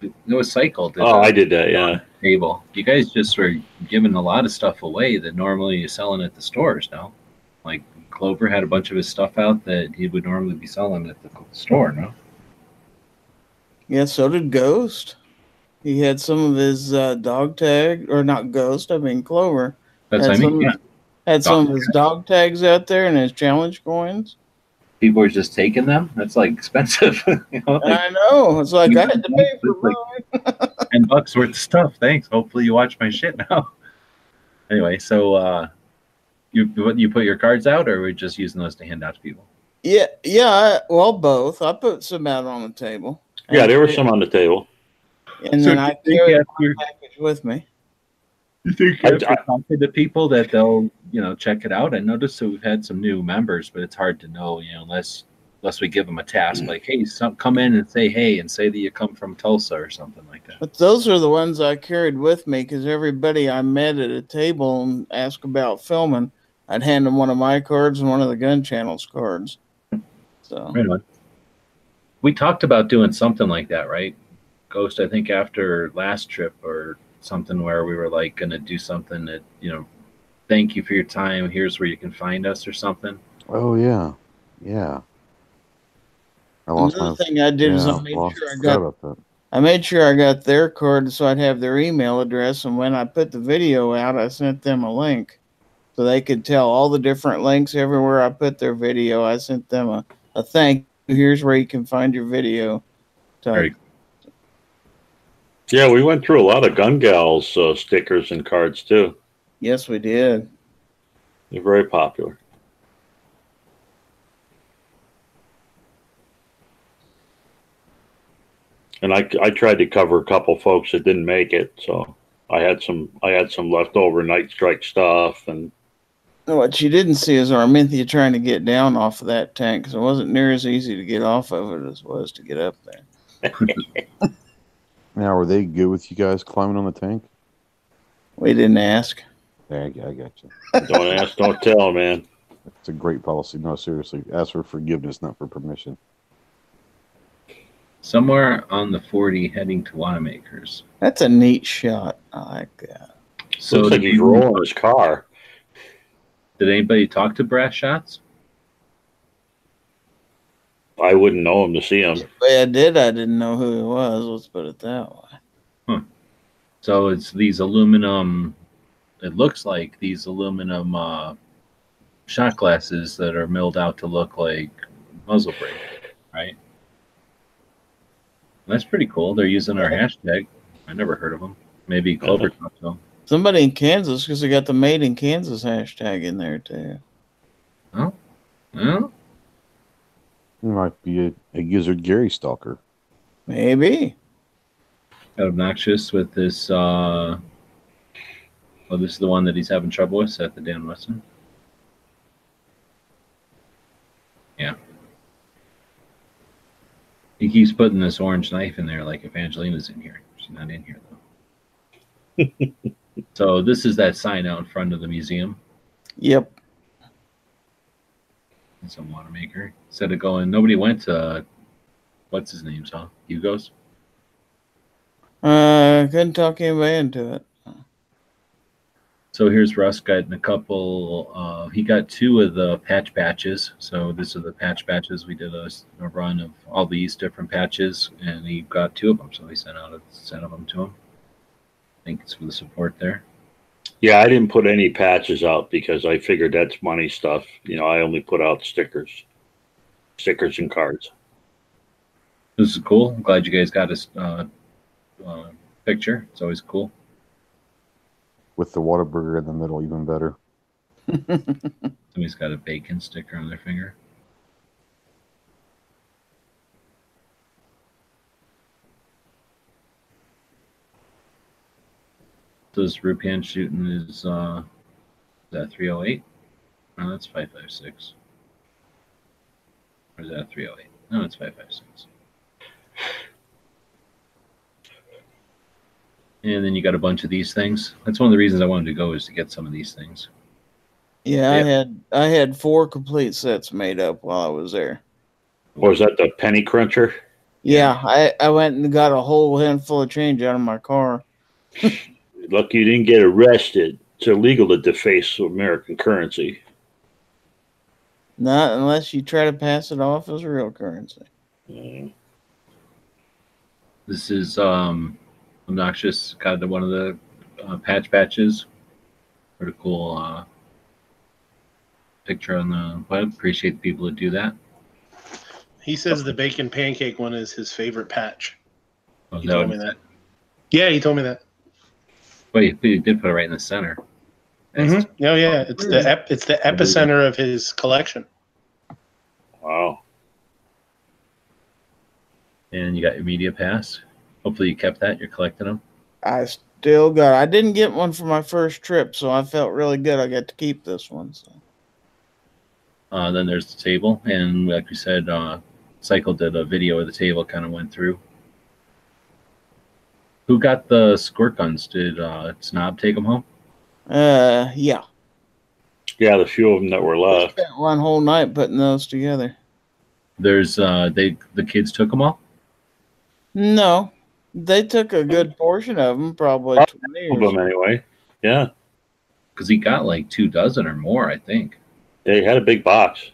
It was Cycle. Oh, the I did that. Yeah. Table. You guys just were giving a lot of stuff away that normally you're selling at the stores now. Like Clover had a bunch of his stuff out that he would normally be selling at the store. No. Yeah, so did Ghost. He had some of his uh, dog tag, or not Ghost, I mean Clover. That's Had I mean. some- Yeah. Had some of Dog his dog tags out there and his challenge coins. People are just taking them. That's like expensive. you know, like I know. It's like I had to pay for like- mine. ten bucks worth of stuff. Thanks. Hopefully you watch my shit now. anyway, so uh you you put your cards out, or are we just using those to hand out to people? Yeah, yeah. I, well, both. I put some out on the table. Yeah, there were some on the table. And So then I you think carried after- my package with me. You think I- after I- talking to the people that they'll you know check it out? I noticed that we've had some new members, but it's hard to know you know unless unless we give them a task like hey, some come in and say hey and say that you come from Tulsa or something like that. But those are the ones I carried with me because everybody I met at a table and asked about filming, I'd hand them one of my cards and one of the gun channel's cards. So Right on. We talked about doing something like that, right? Ghost, I think after last trip or something where we were like going to do something that, you know, thank you for your time. Here's where you can find us or something. Oh yeah, yeah. I lost another my. thing I did is I made lost- sure I got. I made sure I got their card so I'd have their email address, and when I put the video out, I sent them a link so they could tell all the different links everywhere I put their video. I sent them a, a thank you. Here's where you can find your video. Very Yeah, we went through a lot of Gun Gals uh, stickers and cards too. Yes, we did. They're very popular. And I, I tried to cover a couple folks that didn't make it, so I had some I had some leftover Night Strike stuff, and What you didn't see is Arminthia trying to get down off of that tank because it wasn't near as easy to get off of it as it was to get up there. Now, were they good with you guys climbing on the tank? We didn't ask. Yeah, I, I got you. don't ask, don't tell, man. It's a great policy. No, seriously, ask for forgiveness, not for permission. Somewhere on the 40 heading to Wanenmacher's. That's a neat shot. I like that. So Looks like did, he's rolling his car. Did anybody talk to Brass Shots? I wouldn't know him to see him. The I did, I didn't know who he was. Let's put it that way. So it's these aluminum, it looks like these aluminum uh, shot glasses that are milled out to look like muzzle brake, right? That's pretty cool. They're using our hashtag. I never heard of them. Maybe Clover talked to them. Somebody in Kansas because they got the Made in Kansas hashtag in there too. Well, He might be a, a Gizzard Gary stalker. Maybe. got obnoxious with this. Uh, oh, this is the one that he's having trouble with at the Dan Weston. Yeah. He keeps putting this orange knife in there like Evangelina's in here. She's not in here though. so this is that sign out in front of the museum. Yep. Some water maker. Instead of going, nobody went to what's his name, huh? Hugo's. Uh, couldn't talk anybody into it. So here's Russ getting a couple. Uh, he got two of the patch batches. So this are the patch batches. We did a, a run of all these different patches, and he got two of them. So he sent out a set of them to him. I think it's for the support there. Yeah, I didn't put any patches out because I figured that's money stuff. You know, I only put out stickers, stickers and cards. This is cool. I'm glad you guys got his uh, uh, picture. It's always cool. With the Whataburger in the middle, even better. Somebody's got a bacon sticker on their finger. This Rupan shooting is uh is that 308? No, that's 556. Or is that 308? No, it's 556. And then you got a bunch of these things. That's one of the reasons I wanted to go is to get some of these things. Yeah, I had I had four complete sets made up while I was there. Or was that the penny cruncher? Yeah, I, I went and got a whole handful of change out of my car. Lucky you didn't get arrested. It's illegal to deface American currency. Not unless you try to pass it off as real currency. This is um, obnoxious. Got one of the uh, patch patches. Pretty cool uh, picture on the web. Appreciate the people that do that. He says the bacon pancake one is his favorite patch. Oh, He that told one- me that. Yeah, he told me that. Wait, you did put it right in the center. Mhm. Oh yeah, it's the ep- it's the epicenter of his collection. wow. And you got your media pass. Hopefully you kept that. You're collecting them. I still got I didn't get one for my first trip, so I felt really good I got to keep this one. So Uh, then there's the table, and like we said, uh, Cycle did a video of the table. Kind of went through. Who got the squirt guns? Did uh, Snob take them home? uh yeah. Yeah, the few of them that were I left. spent one whole night putting those together. There's uh, they the kids took them all. No. They took a good portion of them, probably Oh, 20 Of them anyway. Yeah, because he got like two dozen or more, I think. Yeah, he had a big box.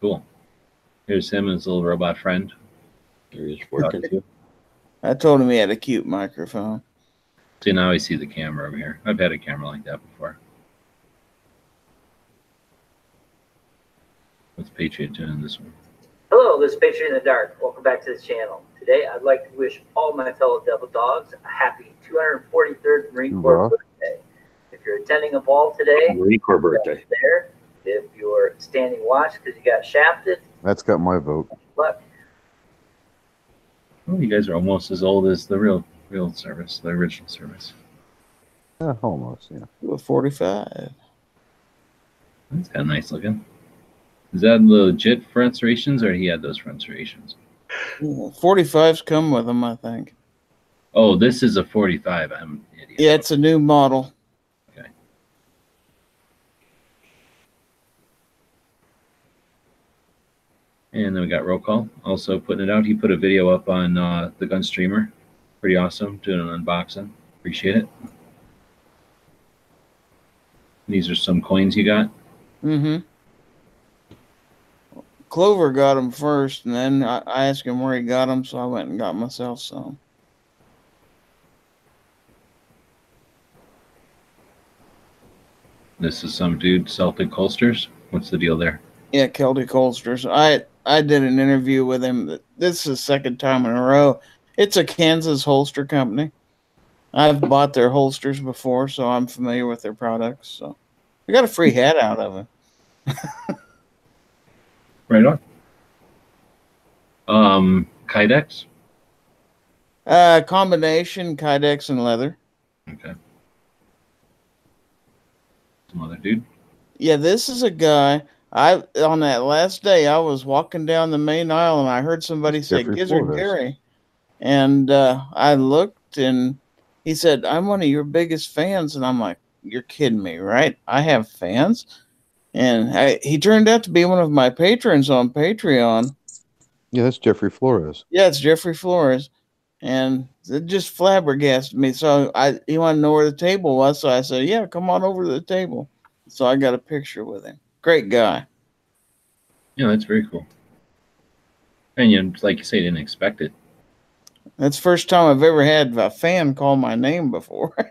Cool. Here's him and his little robot friend. There he is working. Talking to. I told him he had a cute microphone. See now I see the camera over here. I've had a camera like that before. What's Patriot doing this one? Hello, this is Patriot in the Dark. Welcome back to the channel. Today, I'd like to wish all my fellow Devil Dogs a happy 243rd Marine Corps Hoorah. birthday. If you're attending a ball today, Marine Corps birthday. there. If you're standing watch because you got shafted, That's got my vote. luck. Oh, you guys are almost as old as the real real service, the original service. Yeah, almost. Yeah. With 45. That's kind of nice looking. Is that legit front serrations or he had those front serrations? Yeah, 45s come with them, I think. Oh, this is a 45. I'm an idiot. Yeah, it's a new model. And then we got roll call. Also putting it out. He put a video up on uh, the gun streamer. Pretty awesome. Doing an unboxing. Appreciate it. These are some coins you got. Mm-hmm. Clover got them first, and then I, I asked him where he got them, so I went and got myself some. This is some dude Celtic holsters. What's the deal there? Yeah, Celtic holsters. I I did an interview with him. This is the second time in a row It's a Kansas holster company. I've bought their holsters before, so I'm familiar with their products. So I got a free hat out of it. Right on. Um, Kydex. Uh, combination Kydex and leather. Okay. Some other dude. Yeah, this is a guy. I on that last day I was walking down the main aisle and I heard somebody say Jeffrey Gizzard Flores. Gary. And uh, I looked and he said, I'm one of your biggest fans. And I'm like, You're kidding me, right? I have fans. And I, he turned out to be one of my patrons on Patreon. Yeah, that's Jeffrey Flores. Yeah, it's Jeffrey Flores. And it just flabbergasted me. So I he wanted to know where the table was. So I said, Yeah, come on over to the table. So I got a picture with him. Great guy. Yeah, that's very cool. And you, like you say, you didn't expect it. That's the first time I've ever had a fan call my name before.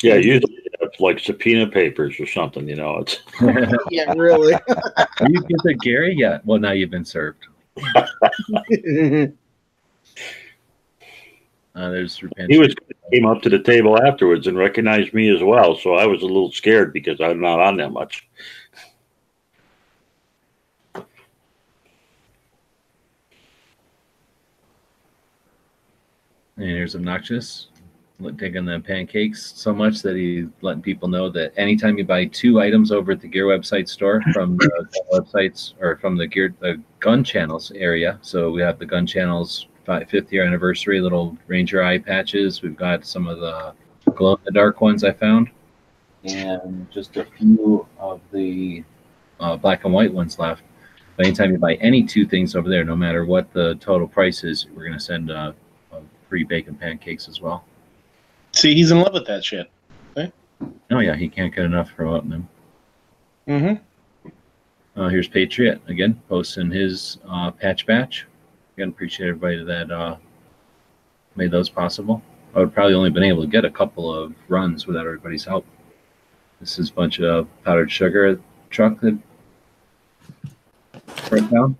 Yeah, usually you have like subpoena papers or something, you know. It's yeah, really. Are you Gizzard Gary? yet? Well, now you've been served. Uh, there's repentance. he was came up to the table afterwards and recognized me as well, so I was a little scared because I'm not on that much. And here's obnoxious, taking the pancakes so much that he's letting people know that anytime you buy two items over at the Gear website store from the websites or from the Gear the Gun Channels area, so we have the Gun Channels fi- fifth year anniversary little Ranger eye patches. We've got some of the glow in the dark ones I found, and just a few of the uh, black and white ones left. But anytime you buy any two things over there, no matter what the total price is, we're gonna send uh, uh, free bacon pancakes as well. See, he's in love with that shit. Oh yeah, he can't get enough from opening them. Mm-hmm. Uh, here's Patriot again posting his uh, patch batch. Again, appreciate everybody that uh, made those possible. I would probably only been able to get a couple of runs without everybody's help. This is a bunch of powdered sugar truck that broke down.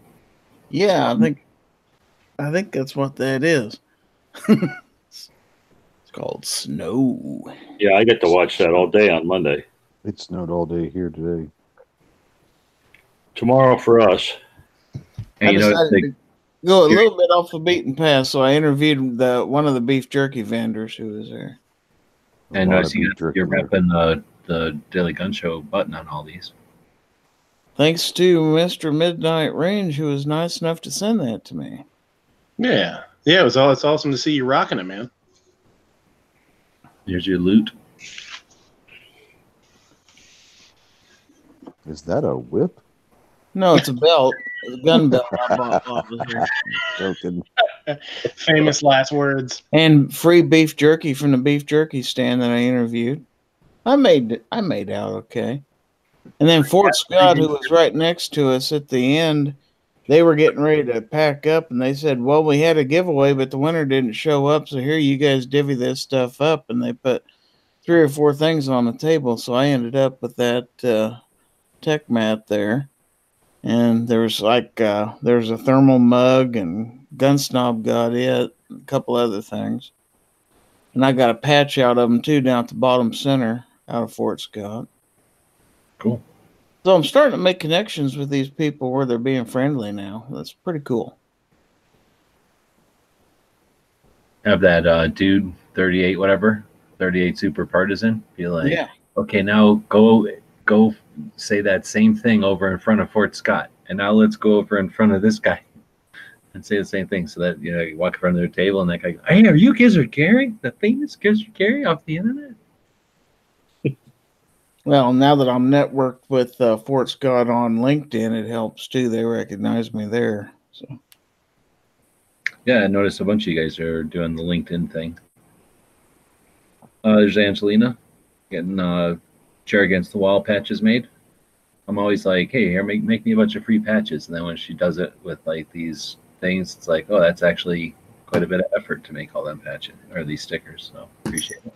yeah, I think I think that's what that is. it's called snow. Yeah, I get to watch that all day on Monday. It snowed all day here today. Tomorrow for us. And you I know, decided they, to go a little bit off the beaten path, so I interviewed the one of the beef jerky vendors who was there. And I see you're, you're there. repping the the Daily Gun Show button on all these. Thanks to Mr. Midnight Range, who was nice enough to send that to me. Yeah. Yeah, it was all it's awesome to see you rocking it, man. Here's your loot. Is that a whip? No, it's a belt. It's a gun belt I bought off of here. Joking. Famous last words. And free beef jerky from the beef jerky stand that I interviewed. I made I made out okay. And then Fort Scott, who was right next to us at the end, they were getting ready to pack up and they said, Well, we had a giveaway, but the winner didn't show up, so here you guys divvy this stuff up and they put three or four things on the table. So I ended up with that uh, tech mat there. And there was like uh, there was a thermal mug and gun snob got it, a couple other things. And I got a patch out of them too down at the bottom center out of Fort Scott. Cool. So I'm starting to make connections with these people where they're being friendly now. That's pretty cool. Have that uh, dude 38 whatever 38 super partisan be like yeah. okay now go go say that same thing over in front of fort scott. And now let's go over in front of this guy and say the same thing. So that you know you walk in front of their table and that guy hey are you gizzard gary? The famous gizzard gary off the internet? Well, now that I'm networked with uh, Fort Scott on LinkedIn, it helps too. They recognize me there. So. Yeah i noticed a bunch of you guys are doing the linkedin thing. Uh, there's angelina getting uh chair against the wall patches made. I'm always like hey here make, make me a bunch of free patches. And then when she does it with like these things it's like oh that's actually quite a bit of effort to make all them patches or these stickers. So appreciate it.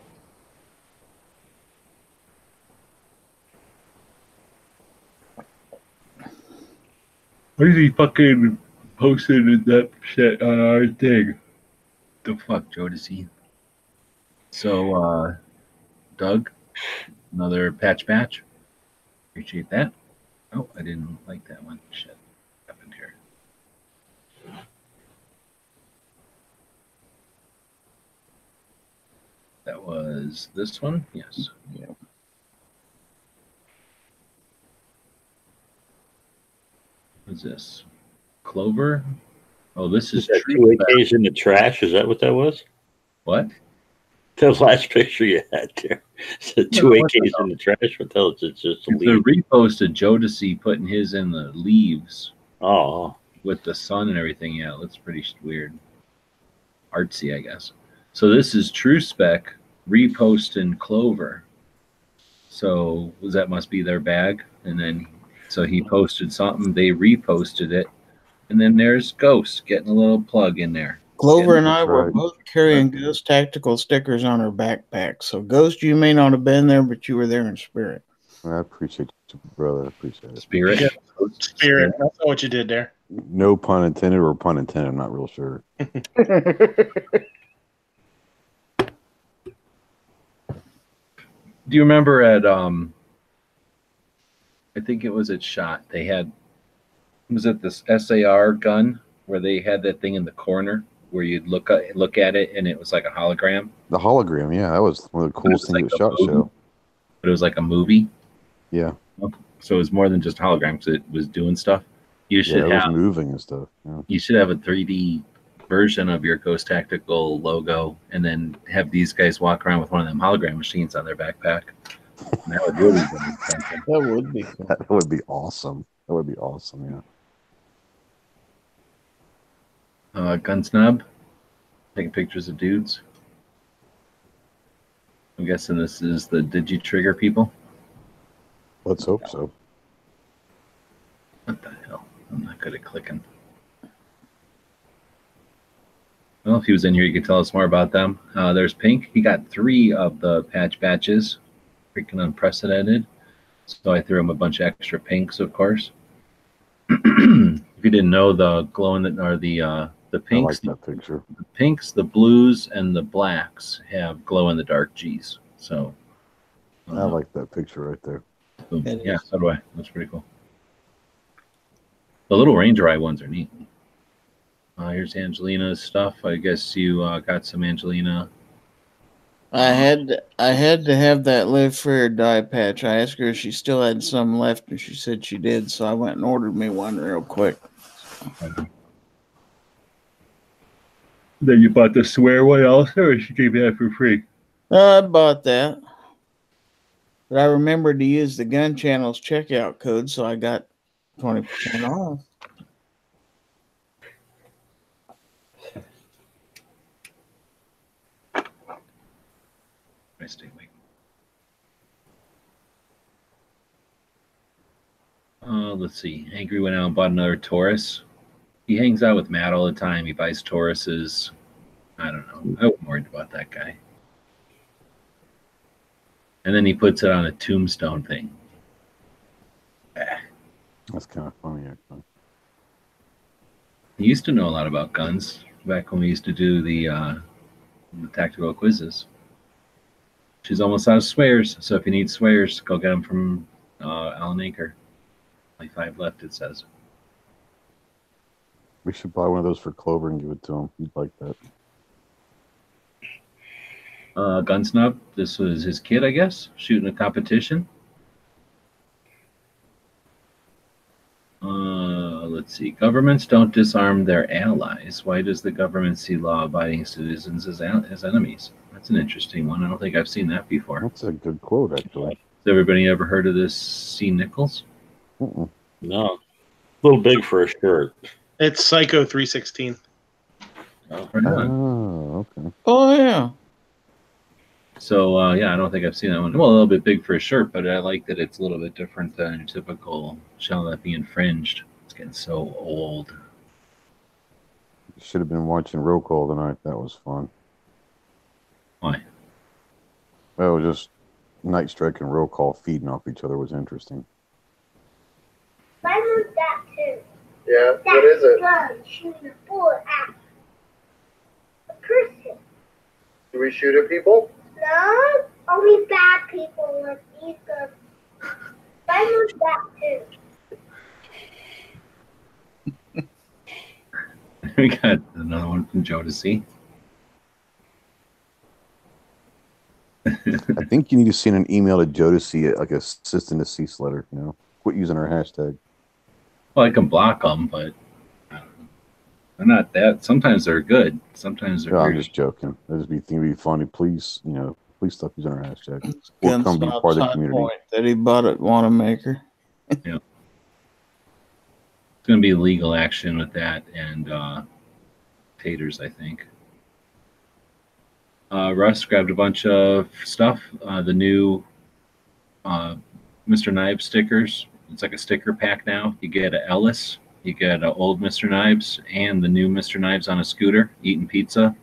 He fucking posted that shit on our thing. The fuck, Jodeci. So, uh, Doug, another patch patch. Appreciate that. Oh, I didn't like that one. Shit happened here. That was this one? Yes. Yeah. What's this? Clover? Oh, this is Is two in the trash? Is that what that was? What? The last picture you had there. Said No, two what AKs in the trash. What the hell is it? Just a It's a leaf. repost of Jodeci putting his in the leaves Oh, with the sun and everything. Yeah, it looks pretty weird. Artsy, I guess. So this is True Spec repost in Clover. So was that must be their bag, and then so he posted something, they reposted it, and then there's Ghost getting a little plug in there. Clover and I were right. both carrying Ghost tactical stickers on our backpacks. So, Ghost, you may not have been there, but you were there in spirit. I appreciate you, brother. I appreciate it. Spirit. Yeah. Spirit. That's not what you did there. No pun intended or pun intended. I'm not real sure. Do you remember at um I think it was at Shot, they had was it this SAR gun where they had that thing in the corner where you'd look at look at it and it was like a hologram, The hologram, yeah, that was one of the coolest things like at Shot movie. Show. but it was like a movie. Yeah, So it was more than just a hologram because it was doing stuff. You yeah, should it was have moving and stuff. Yeah. you should have a 3D version of your Ghost Tactical logo and then have these guys walk around with one of them hologram machines on their backpack. And that would really be. That would be cool. That would be awesome. That would be awesome. Yeah. Uh, gun snob, taking pictures of dudes. I'm guessing this is the Digi Trigger people. Let's hope so. What the hell? I'm not good at clicking. Well, if he was in here, you could tell us more about them. Uh, there's Pink. He got three of the patch batches. Freaking unprecedented. So I threw him a bunch of extra pinks, of course. if you didn't know, the glowing that are the uh, the I pinks, like that picture. the pinks, the blues, and the blacks have glow in the dark G's. So I uh, like that picture right there. boom. Yeah, so do I. That's pretty cool. The little Ranger Eye ones are neat. Uh, here's Angelina's stuff. I guess you uh, got some Angelina. I had I had to have that live free or die patch. I asked her if she still had some left, and she said she did. So I went and ordered me one real quick. Then you bought the swear one also, or she gave you that for free? Uh, I bought that, but I remembered to use the gun channel's checkout code, so I got twenty percent off. I stay awake. Uh, let's see. Angry went out and bought another Taurus. He hangs out with Matt all the time. He buys Tauruses. I don't know. I wasn't worried about that guy. And then he puts it on a tombstone thing. That's kind of funny, actually. He used to know a lot about guns back when we used to do the, uh, the tactical quizzes. She's almost out of swears, so if you need swears, go get them from uh, Alan Anchor. Like five left, it says. We should buy one of those for Clover and give it to him. He'd like that. Uh, gun snob. This was his kid, I guess, shooting a competition. Uh, let's see. Governments don't disarm their allies. Why does the government see law-abiding citizens as, al- as enemies? That's an interesting one. I don't think I've seen that before. That's a good quote, actually. Has everybody ever heard of this C. Nichols? Mm-mm. no. A little big for a shirt. It's Psycho 316. Oh, right. Oh, okay. Oh yeah, So uh, yeah, I don't think I've seen that one. Well, a little bit big for a shirt, but I like that it's a little bit different than your typical shall that be infringed. It's getting so old. Should have been watching Roll Call tonight. That was fun. Why? Well, just Night Strike and Roll Call feeding off each other was interesting. Mine was that too. Yeah, what is it? gun shooting a bullet at a person. Do we shoot at people? No, only bad people with these guns. I was that too. we got another one from Jodeci. I think you need to send an email to Jodeci it, like a assistant to cease letter. You know, quit using our hashtag. Well, I can block them, but I don't they're not that. Sometimes they're good. Sometimes they're No, I'm just joking. I just be think it'd be funny. Please, you know, please stop using our hashtag. Or Against come be part of the community. Point that he bought at Wanenmacher. It's going to be legal action with that and uh, taters, I think. Uh, Russ grabbed a bunch of stuff. Uh, the new uh, Mr. Knives stickers. It's like a sticker pack now. You get a Ellis, you get a old Mr. Knives, and the new Mr. Knives on a scooter, eating pizza,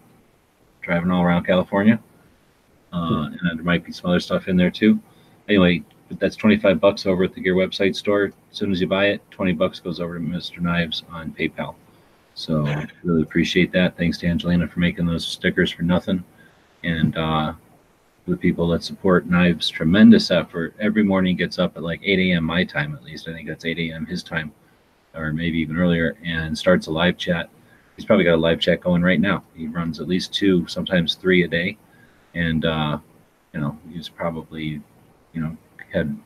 driving all around California. Uh, and there might be some other stuff in there too. Anyway, but that's 25 bucks over at the gear website store as soon as you buy it 20 bucks goes over to mr knives on paypal so really appreciate that thanks to angelina for making those stickers for nothing and uh the people that support knives tremendous effort. Every morning gets up at like 8 a.m my time at least. I think that's 8 a.m his time or maybe even earlier and starts a live chat. He's probably got a live chat going right now. He runs at least two sometimes three a day. And uh you know he's probably you know had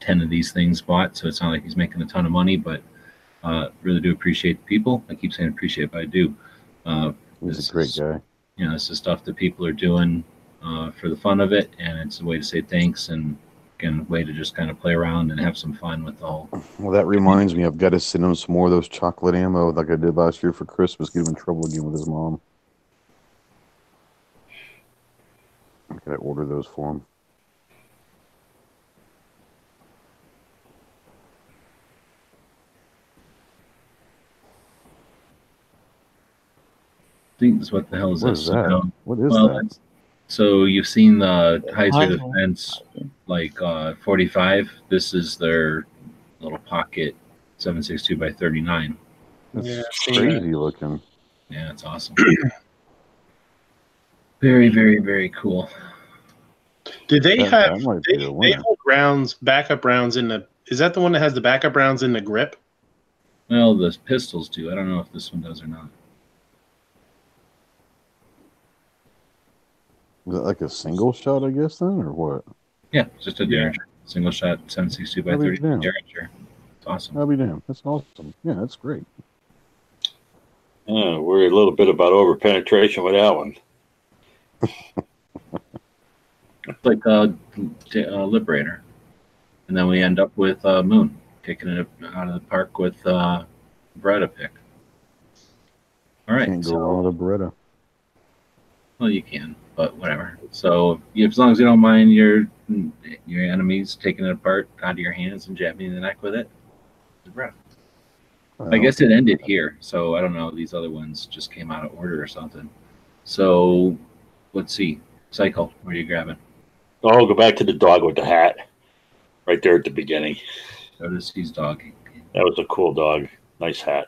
10 of these things bought so it's not like he's making a ton of money but uh really do appreciate the people. I keep saying appreciate but i do. Uh He's This a great is- guy. you know this is stuff that people are doing uh for the fun of it and it's a way to say thanks and again a way to just kind of play around and have some fun with all. Well, that reminds me, I've got to send him some more of those chocolate ammo like I did last year for Christmas. Get him in trouble again with his mom. I gotta order those for him. thing is what the hell is What this is that? Um, What is well, that? That's- so you've seen the Heizer Heisel. Defense like uh 45 this is their little pocket 762 by 39 That's Yeah, crazy looking. yeah it's awesome very very very cool Did they That- have that they, be they hold rounds, backup rounds in the? Is that the one that has the backup rounds in the grip? well the pistols do i don't know if this one does or not Is that like a single shot, I guess, then, or what? yeah just a Yeah. single shot 762 by I'll 30 damned. derringer it's awesome I'll be damned. That's awesome. Yeah, that's great. Uh, we're a little bit about over penetration with that one. it's like uh, t- uh liberator and then we end up with uh moon kicking it out of the park with uh Beretta pick all right Can't go so- wrong with a Beretta. Well, you can, but whatever. So if, as long as you don't mind your your enemies taking it apart out of your hands and jabbing you in the neck with it, it's rough. I guess it ended here, so I don't know. These other ones just came out of order or something. So let's see. Cycle, what are you grabbing? Oh, go back to the dog with the hat, right there at the beginning. Notice he's dog. That was a cool dog. Nice hat.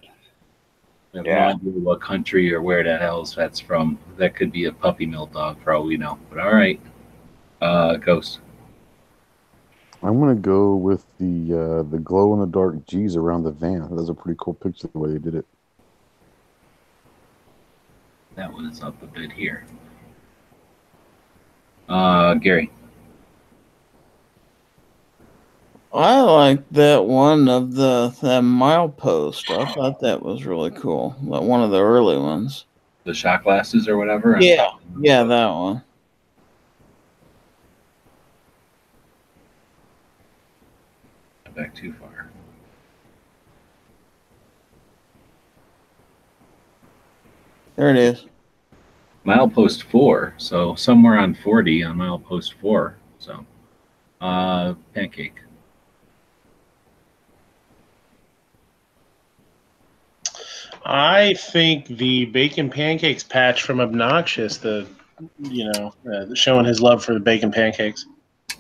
I have Yeah. no idea what country or where the hell's that's from. That could be a puppy mill dog for all we know. But all right. Uh, Ghost. I'm gonna go with the uh, the glow in the dark G's around the van. That was a pretty cool picture the way they did it. That one's up a bit here. Uh, Gary. I like that one of the that milepost. I thought that was really cool. That one of the early ones. The shot glasses or whatever? Yeah. Yeah, that one. Back too far. There it is. Milepost four, so somewhere on forty on milepost four. So, uh, pancake. I think the bacon pancakes patch from Obnoxious, the you know, uh, showing his love for the bacon pancakes.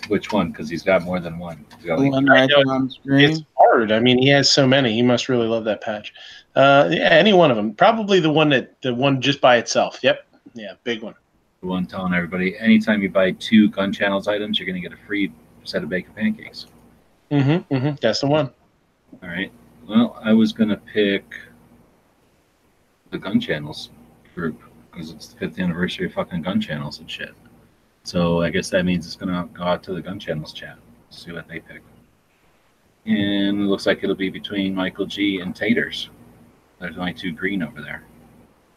Which one? Because he's got more than one. Got The like, one right know. there on the It's hard. I mean, he has so many. He must really love that patch. Uh, yeah, any one of them. Probably the one that the one just by itself. Yep. Yeah, big one. The one telling everybody anytime you buy two gun channels items, you're going to get a free set of bacon pancakes. Mm-hmm. mm-hmm. That's the one. All right. Well, I was going to pick the gun channels group because it's the fifth anniversary of fucking gun channels and shit. So I guess that means it's to go out to the gun channels chat, see what they pick. And it looks like it'll be between Michael G and Taters. There's only two green over there.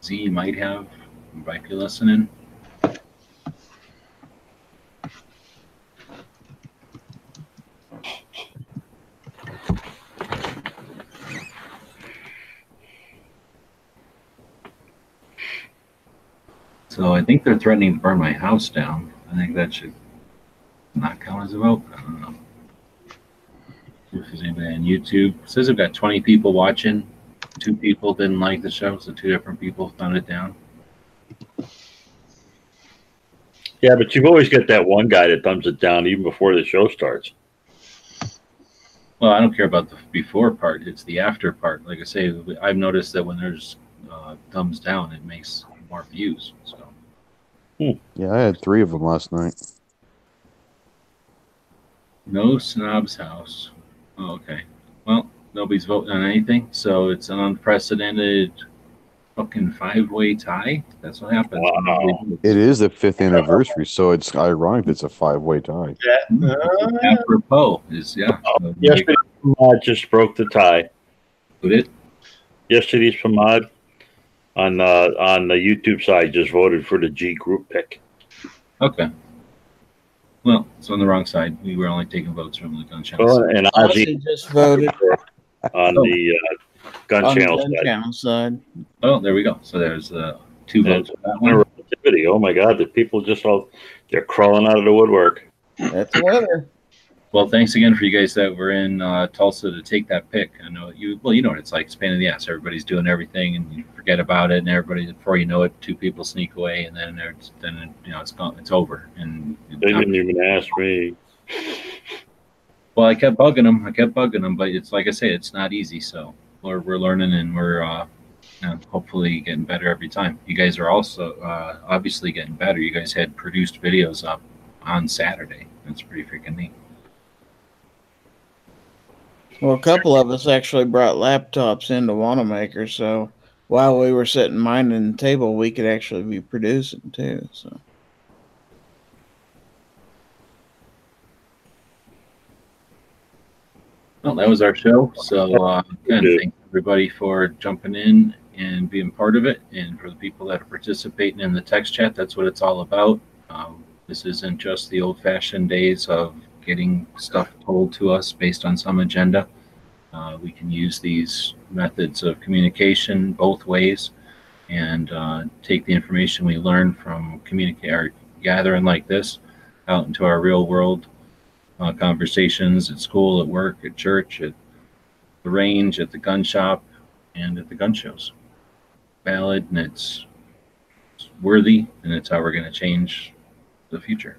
Z might have, might be listening. So I think they're threatening to burn my house down. I think that should not count as a vote. I don't know. If there's anybody on YouTube, it says I've got 20 people watching. Two people didn't like the show, so two different people thumbed it down. Yeah, but you've always got that one guy that thumbs it down even before the show starts. Well, I don't care about the before part; it's the after part. Like I say, I've noticed that when there's uh, thumbs down, it makes more views. So Yeah, I had three of them last night. no snob's house. Oh, okay. Well, nobody's voting on anything, so it's an unprecedented fucking five-way tie. That's what happens. Wow. It is the fifth anniversary, so it's ironic it's a five-way tie. Yeah. Uh, Apropos is yeah. So, Yesterday's Famad just broke the tie. Who did? Yesterday's Famad on uh, on the YouTube side just voted for the G group pick. Okay. Well, it's on the wrong side. We were only taking votes from the gun channel. Well, and Ozzy Ozzy just voted on the uh, gun on the channel gun side. channel side. Oh, there we go. So there's uh, two votes for that one. Relativity. Oh my God, the people just all they're crawling out of the woodwork. That's the winner. Well, thanks again for you guys that were in uh, Tulsa to take that pick. I know you. Well, you know what it's like. It's pain in the ass. Everybody's doing everything, and you forget about it, and everybody before you know it, two people sneak away, and then there's then you know it's gone. It's over. And They didn't even ask me. well, I kept bugging them. I kept bugging them, but it's like I say, it's not easy. So we're we're learning, and we're uh, you know, hopefully getting better every time. You guys are also uh, obviously getting better. You guys had produced videos up on Saturday. That's pretty freaking neat. Well, a couple of us actually brought laptops into Wanenmacher, so while we were sitting minding the table, we could actually be producing too. So Well, that was our show. So, uh, again, thank everybody for jumping in and being part of it. And for the people that are participating in the text chat, that's what it's all about. Um, this isn't just the old fashioned days of getting stuff told to us based on some agenda. Uh, we can use these methods of communication both ways and uh, take the information we learn from communicate or gathering like this out into our real world uh, conversations at school, at work, at church, at the range, at the gun shop, and at the gun shows. Valid and it's worthy, and it's how we're going to change the future.